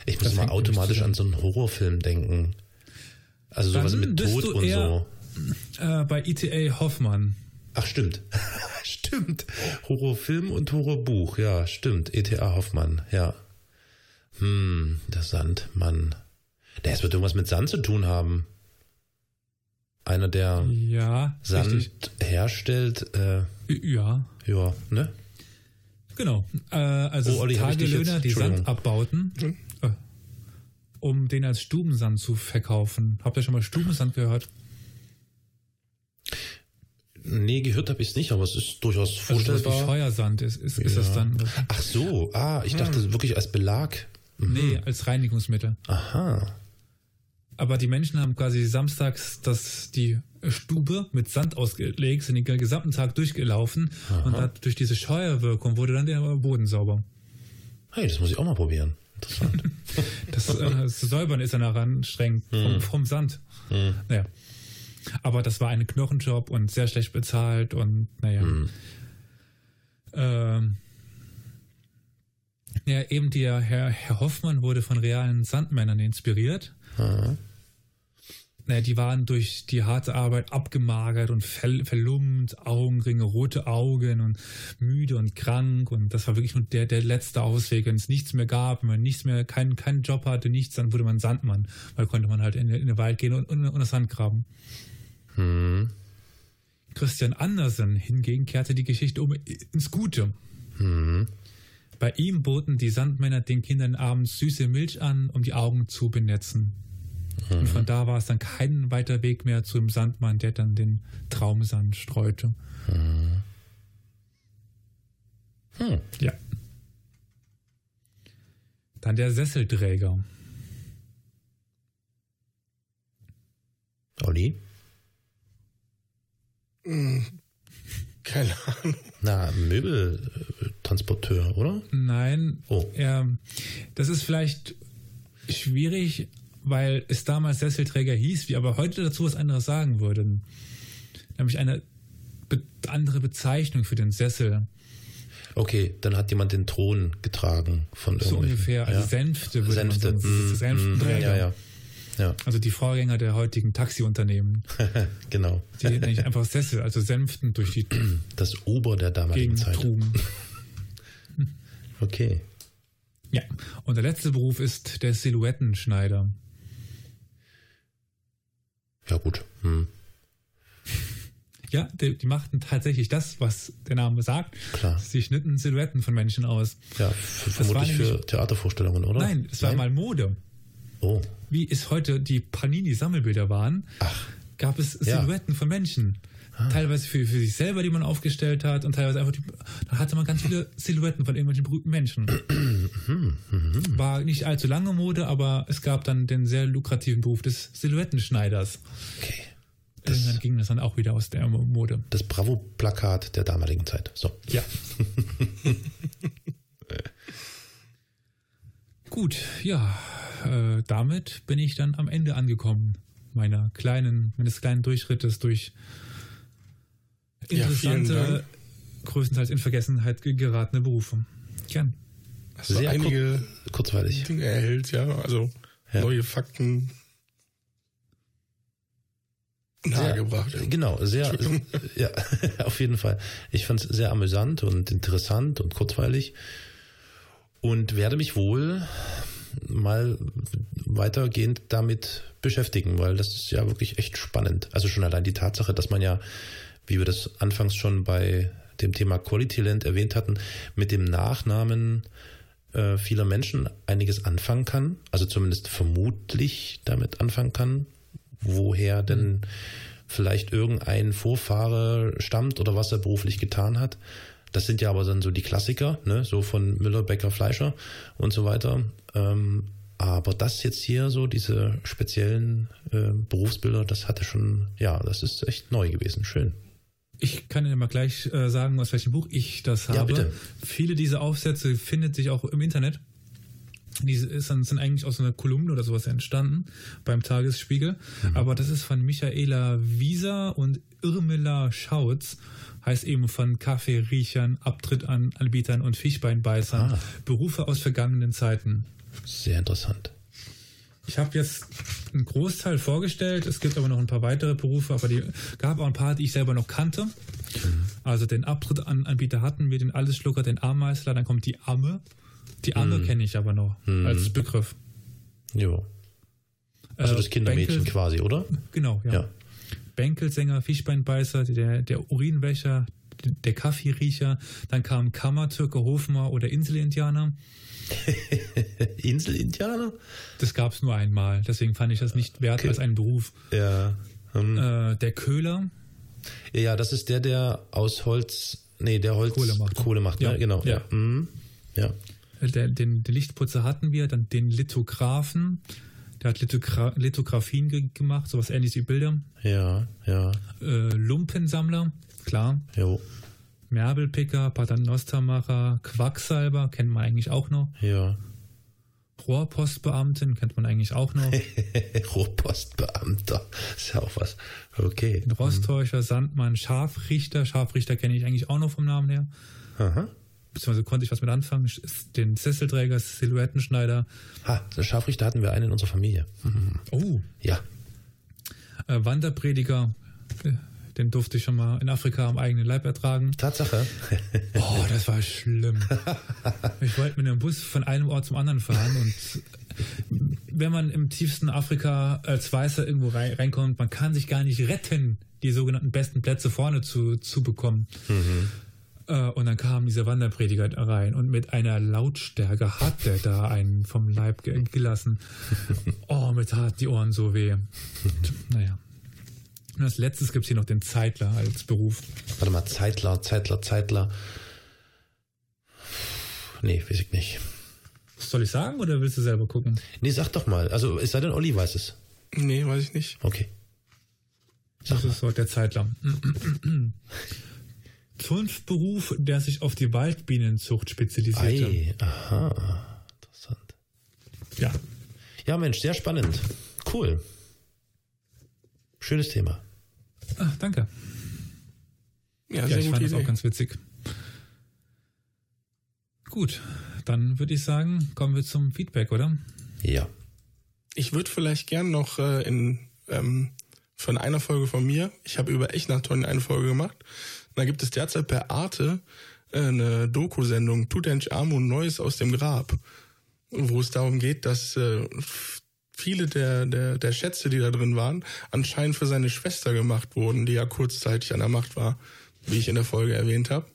Ich muss mal automatisch an so einen Horrorfilm denken. Also sowas mit Tod und so. Äh, bei ETA Hoffmann. Ach, stimmt. stimmt. Horrorfilm und Horrorbuch. Ja, stimmt. ETA Hoffmann. Ja. Hm, der Sandmann. Der wird irgendwas mit Sand zu tun haben. Einer, der Ja, Sand richtig. herstellt. Äh, Ja, ja, ne? genau. Äh, also Oh, Olli, Tagelöhner, die Sand abbauten, äh, um den als Stubensand zu verkaufen. Habt ihr schon mal Stubensand gehört? Nee, gehört habe ich es nicht, aber es ist durchaus Also wie vorstellbar. Scheuersand ist, ist, ist das Ja. dann. Ach so, ah, ich dachte wirklich als Belag. Nee, als Reinigungsmittel. Aha. Aber die Menschen haben quasi samstags das, die Stube mit Sand ausgelegt, sind den gesamten Tag durchgelaufen und hat durch diese Scheuerwirkung wurde dann der Boden sauber. Hey, das muss ich auch mal probieren. Interessant. Das, äh, das Säubern ist dann auch anstrengend vom, vom Sand. Naja. Aber das war ein Knochenjob und sehr schlecht bezahlt und naja. Ähm, ja, eben der Herr, Herr Hoffmann wurde von realen Sandmännern inspiriert. Aha. Naja, die waren durch die harte Arbeit abgemagert und ver verlummt, Augenringe, rote Augen und müde und krank. Und das war wirklich nur der, der letzte Ausweg. Wenn es nichts mehr gab, wenn man nichts mehr, keinen keinen Job hatte, nichts, dann wurde man Sandmann. Weil konnte man halt in, in den Wald gehen und, und, und das Sand graben. Hm. Christian Andersen hingegen kehrte die Geschichte um ins Gute. Hm. Bei ihm boten die Sandmänner den Kindern abends süße Milch an, um die Augen zu benetzen. Und von da war es dann kein weiter Weg mehr zum Sandmann, der dann den Traumsand streute. Hm. Ja. Dann der Sesselträger. Olli? Keine Ahnung. Na, Möbeltransporteur, oder? Nein, Oh. er, das ist vielleicht schwierig, weil es damals Sesselträger hieß, wir aber heute dazu was anderes sagen würden. Nämlich eine be andere Bezeichnung für den Sessel. Okay, dann hat jemand den Thron getragen von So ungefähr, also ja. Sänfte würde Sänfte. man sagen. Mm, Sänftenträger. mm, ja, ja. Ja, Also die Vorgänger der heutigen Taxiunternehmen. genau. Die nämlich einfach Sessel, also Sänften durch die Das Ober der damaligen Gegend Zeit. trugen. Okay. Ja. Und der letzte Beruf ist der Silhouettenschneider. Ja, gut. Hm. Ja, die, die machten tatsächlich das, was der Name sagt. Klar. Sie schnitten Silhouetten von Menschen aus. Ja, f- war vermutlich für nämlich- Theatervorstellungen, oder? Nein, es war mal Mode. Oh, Wie es heute die Panini-Sammelbilder waren, ach, gab es Ja. Silhouetten von Menschen. Teilweise für, für sich selber, die man aufgestellt hat, und teilweise einfach, die, da hatte man ganz viele Silhouetten von irgendwelchen berühmten Menschen. War nicht allzu lange Mode, aber es gab dann den sehr lukrativen Beruf des Silhouettenschneiders. okay. Irgendwann ging das dann auch wieder aus der Mode. Das Bravo-Plakat der damaligen Zeit. So. Ja. Gut, ja, äh, damit bin ich dann am Ende angekommen meiner kleinen, meines kleinen Durchschrittes durch Ja, interessante, größtenteils in Vergessenheit ge- geratene Berufe. Gern. Du Sehr einige Kurzweilig. Dinge erhält, ja, also Ja. neue Fakten nahegebracht. ja. Genau, sehr, ja, auf jeden Fall. Ich fand es sehr amüsant und interessant und kurzweilig. und werde mich wohl mal weitergehend damit beschäftigen, weil das ist ja wirklich echt spannend. Also schon allein die Tatsache, dass man ja, wie wir das anfangs schon bei dem Thema Quality Land erwähnt hatten, mit dem Nachnamen äh, vieler Menschen einiges anfangen kann, also zumindest vermutlich damit anfangen kann, woher denn vielleicht irgendein Vorfahre stammt oder was er beruflich getan hat. Das sind ja aber dann so die Klassiker, ne? so von Müller, Becker, Fleischer und so weiter. Ähm, aber das jetzt hier, so diese speziellen äh, Berufsbilder, das hatte schon, ja, das ist echt neu gewesen. Schön. Ich kann Ihnen mal gleich äh, sagen, aus welchem Buch ich das habe. Ja, bitte. Viele dieser Aufsätze findet sich auch im Internet. Die sind eigentlich aus einer Kolumne oder sowas entstanden beim Tagesspiegel. Mhm. Aber das ist von Michaela Wieser und Irmela Schautz heißt eben von Kaffeeriechern, Abtrittanbietern und Fischbeinbeißern. Ah. Berufe aus vergangenen Zeiten. Sehr interessant. Ich habe jetzt einen Großteil vorgestellt. Es gibt aber noch ein paar weitere Berufe, aber die gab auch ein paar, die ich selber noch kannte. Mhm. Also den Abtrittanbieter hatten wir, den Allesschlucker, den Ameisler, dann kommt die Amme. Die Amme mhm. kenne ich aber noch mhm. als Begriff. Jo. Also das Kindermädchen Bänkel, quasi, oder? Genau, ja. ja. Bänkelsänger, Fischbeinbeißer, der, der Urinwäscher, der Kaffeeriecher, dann kamen Kammertürke, Hofmar oder Inselindianer. Inselindianer? Das gab es nur einmal, deswegen fand ich das nicht wert okay. als einen Beruf. Ja. Hm. Äh, der Köhler. Ja, das ist der, der aus Holz, nee, der Holz Kohle macht. Kohle macht, ne? ja. Genau. Ja. Ja. Mhm. ja. Der, den, den Lichtputzer hatten wir, dann den Lithografen, der hat Lithogra Lithografien ge gemacht, sowas ähnliches wie Bilder. Ja, ja. Äh, Lumpensammler, klar. Jo. Merbelpicker, Paternostermacher, Quacksalber, kennt man eigentlich auch noch. Ja. Rohrpostbeamten kennt man eigentlich auch noch. Rohrpostbeamter, ist ja auch was. Okay. Rosttäuscher, Sandmann, Scharfrichter. Scharfrichter kenne ich eigentlich auch noch vom Namen her. Aha beziehungsweise konnte ich was mit anfangen, den Sesselträger, Silhouettenschneider. Ha, der Scharfrichter hatten wir einen in unserer Familie. Mhm. Oh. Ja. Äh, Wanderprediger, den durfte ich schon mal in Afrika am eigenen Leib ertragen. Tatsache. oh, das war schlimm. Ich wollte mit einem Bus von einem Ort zum anderen fahren und wenn man im tiefsten Afrika als Weißer irgendwo reinkommt, man kann sich gar nicht retten, die sogenannten besten Plätze vorne zu, zu bekommen. Mhm. Äh, und dann kam dieser Wanderprediger rein und mit einer Lautstärke hat der da einen vom Leib gelassen. Oh, mit tat die Ohren so weh. Naja. Und als letztes gibt es hier noch den Zeitler als Beruf. Warte mal, Zeitler, Zeitler, Zeitler. Nee, weiß ich nicht. Soll ich sagen oder willst du selber gucken? Nee, sag doch mal. Also es sei denn, Olli weiß es. Nee, weiß ich nicht. Okay. Sag das ist so der Zeitler. Zunftberuf, der sich auf die Waldbienenzucht spezialisierte. Ei, aha, interessant. Ja. Ja, Mensch, sehr spannend. Cool. Schönes Thema. Ach, danke. Ja, ja ich fand das auch ganz witzig. Gut, dann würde ich sagen, kommen wir zum Feedback, oder? Ja. Ich würde vielleicht gern noch äh, in ähm, von einer Folge von mir, ich habe über Echnaton eine Folge gemacht, da gibt es derzeit per Arte äh, eine Doku-Sendung Tutanchamun Neues aus dem Grab, wo es darum geht, dass äh, viele der, der, der Schätze, die da drin waren, anscheinend für seine Schwester gemacht wurden, die ja kurzzeitig an der Macht war, wie ich in der Folge erwähnt habe.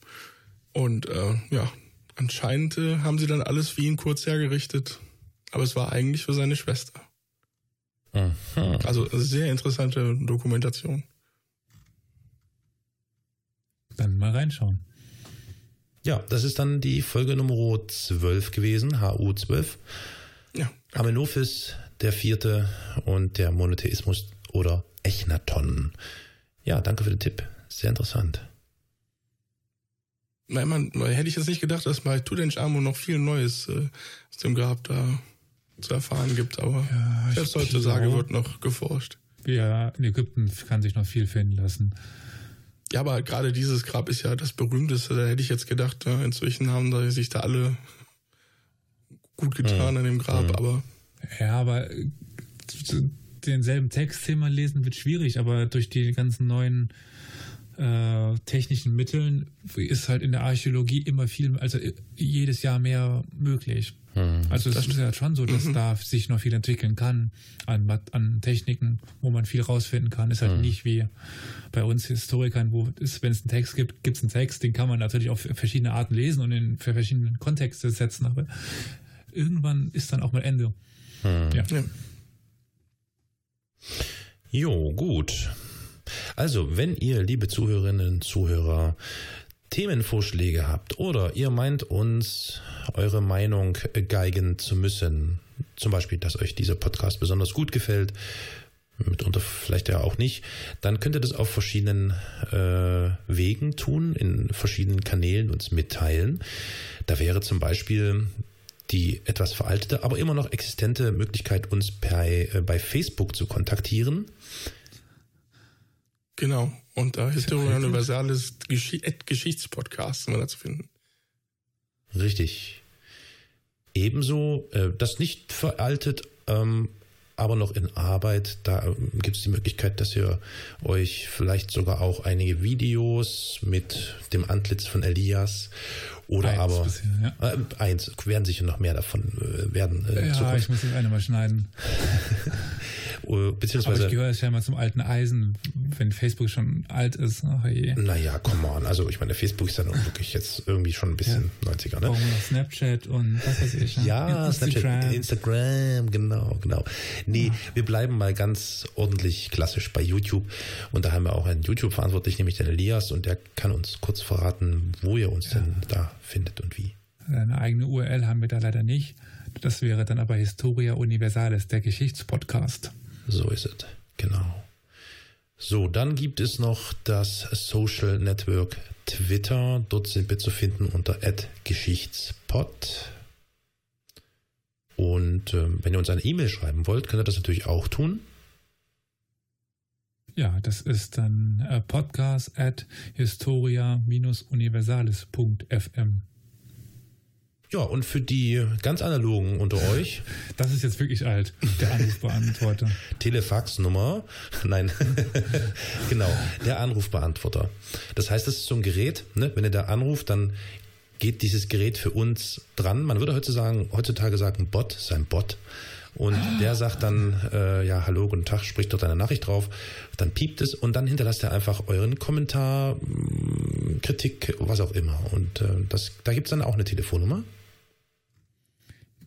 Und äh, ja, anscheinend äh, haben sie dann alles wie ihn kurz hergerichtet, aber es war eigentlich für seine Schwester. Aha. Also sehr interessante Dokumentation. Dann mal reinschauen. Ja, das ist dann die Folge Nummer 12 gewesen, HU 12. Ja. Amenophis, der vierte und der Monotheismus oder Echnaton. Ja, danke für den Tipp. Sehr interessant. Nein, man, hätte ich jetzt nicht gedacht, dass bei Tutanchamun noch viel Neues äh, aus dem Grab da zu erfahren gibt, aber ja, selbst heutzutage wird noch geforscht. Ja, in Ägypten kann sich noch viel finden lassen. Ja, aber gerade dieses Grab ist ja das berühmteste. Da hätte ich jetzt gedacht, ja, inzwischen haben da sich da alle gut getan mhm. an dem Grab, mhm. aber. Ja, aber äh, denselben Text zehnmal lesen wird schwierig, aber durch die ganzen neuen äh, technischen Mitteln ist halt in der Archäologie immer viel, also jedes Jahr mehr möglich. Hm. Also es ist ja schon so, dass mhm. da sich noch viel entwickeln kann an, an Techniken, wo man viel rausfinden kann. Ist halt hm. nicht wie bei uns Historikern, wo es, wenn es einen Text gibt, gibt es einen Text, den kann man natürlich auf verschiedene Arten lesen und in für verschiedene Kontexte setzen, aber irgendwann ist dann auch mal Ende. Hm. Ja. ja. Jo, gut. Also, wenn ihr, liebe Zuhörerinnen und Zuhörer, Themenvorschläge habt oder ihr meint uns eure Meinung geigen zu müssen, zum Beispiel, dass euch dieser Podcast besonders gut gefällt, mitunter vielleicht ja auch nicht, dann könnt ihr das auf verschiedenen äh, Wegen tun, in verschiedenen Kanälen uns mitteilen. Da wäre zum Beispiel die etwas veraltete, aber immer noch existente Möglichkeit, uns bei, äh, bei Facebook zu kontaktieren. Genau. Und da Historia Universalis Gesch Geschichtspodcast sind wir da zu finden. Richtig. Ebenso, äh, das nicht veraltet, ähm, aber noch in Arbeit. Da ähm, gibt es die Möglichkeit, dass ihr euch vielleicht sogar auch einige Videos mit dem Antlitz von Elias oder eins aber bisher, ja. äh, eins werden sicher noch mehr davon äh, werden. Äh, ja, Zukunft. ich muss das eine mal schneiden. Beziehungsweise. Aber ich gehöre ja mal zum alten Eisen, wenn Facebook schon alt ist. Ach je. Naja, come on. Also ich meine, Facebook ist dann wirklich jetzt irgendwie schon ein bisschen ja. 90er, ne? Snapchat und was weiß ich. Ja, Instagram. Snapchat, Instagram, genau, genau. Nee, ja. wir bleiben mal ganz ordentlich klassisch bei YouTube. Und da haben wir auch einen YouTube-Verantwortlichen, nämlich den Elias, und der kann uns kurz verraten, wo ihr uns ja. denn da findet und wie. Eine eigene URL haben wir da leider nicht. Das wäre dann aber Historia Universalis, der Geschichtspodcast. So ist es, genau. So, dann gibt es noch das Social Network Twitter. Dort sind wir zu finden unter @geschichtspod. Und ähm, wenn ihr uns eine E-Mail schreiben wollt, könnt ihr das natürlich auch tun. Ja, das ist dann äh, podcast at historia-universalis.fm. Ja, und für die ganz analogen unter euch. Das ist jetzt wirklich alt, der Anrufbeantworter. Telefaxnummer. Nein. genau, der Anrufbeantworter. Das heißt, das ist so ein Gerät, ne? wenn ihr da anruft, dann geht dieses Gerät für uns dran. Man würde heutzutage, heutzutage sagen, Bot, sein Bot. Und ah. der sagt dann, äh, ja, hallo, guten Tag, spricht dort eine Nachricht drauf. Dann piept es und dann hinterlasst er einfach euren Kommentar, Kritik, was auch immer. Und äh, das, da gibt es dann auch eine Telefonnummer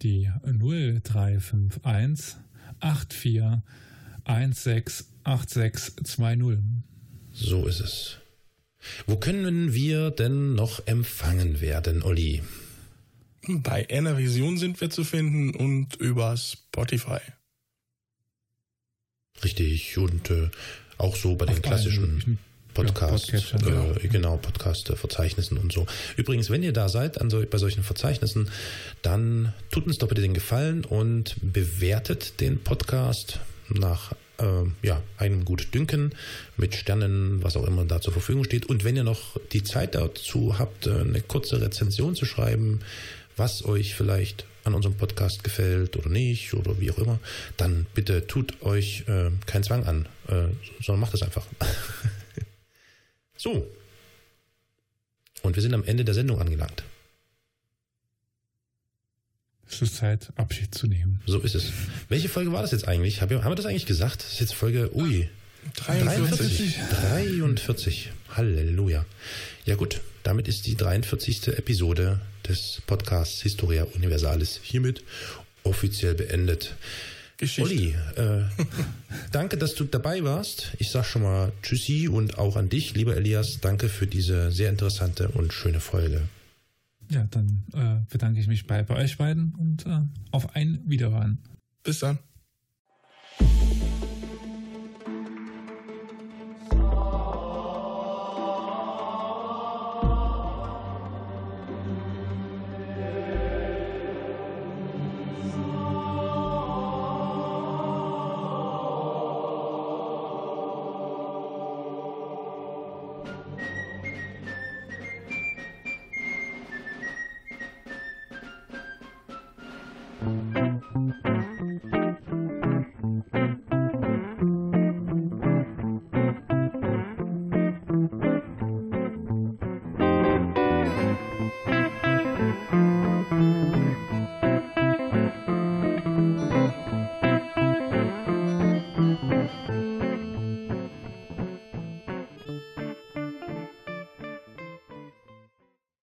die 0351 84 168620. So ist es. Wo können wir denn noch empfangen werden, Olli? Bei Enervision sind wir zu finden und über Spotify. Richtig, und äh, auch so bei Auf den klassischen Podcast, ja, äh, genau, genau Podcast-Verzeichnissen und so. Übrigens, wenn ihr da seid an so, bei solchen Verzeichnissen, dann tut uns doch bitte den Gefallen und bewertet den Podcast nach äh, ja, einem gut Dünken mit Sternen, was auch immer da zur Verfügung steht. Und wenn ihr noch die Zeit dazu habt, äh, eine kurze Rezension zu schreiben, was euch vielleicht an unserem Podcast gefällt oder nicht oder wie auch immer, dann bitte tut euch äh, keinen Zwang an, äh, sondern macht es einfach. So. Und wir sind am Ende der Sendung angelangt. Es ist Zeit, Abschied zu nehmen. So ist es. Welche Folge war das jetzt eigentlich? Haben wir das eigentlich gesagt? Das ist jetzt Folge, ui. 43. 43. Halleluja. Ja gut, damit ist die 43. Episode des Podcasts Historia Universalis hiermit offiziell beendet. Geschichte. Olli, äh, danke, dass du dabei warst. Ich sag schon mal Tschüssi und auch an dich, lieber Elias, danke für diese sehr interessante und schöne Folge. Ja, dann äh, bedanke ich mich bei, bei euch beiden und äh, auf ein Wiederhören. Bis dann.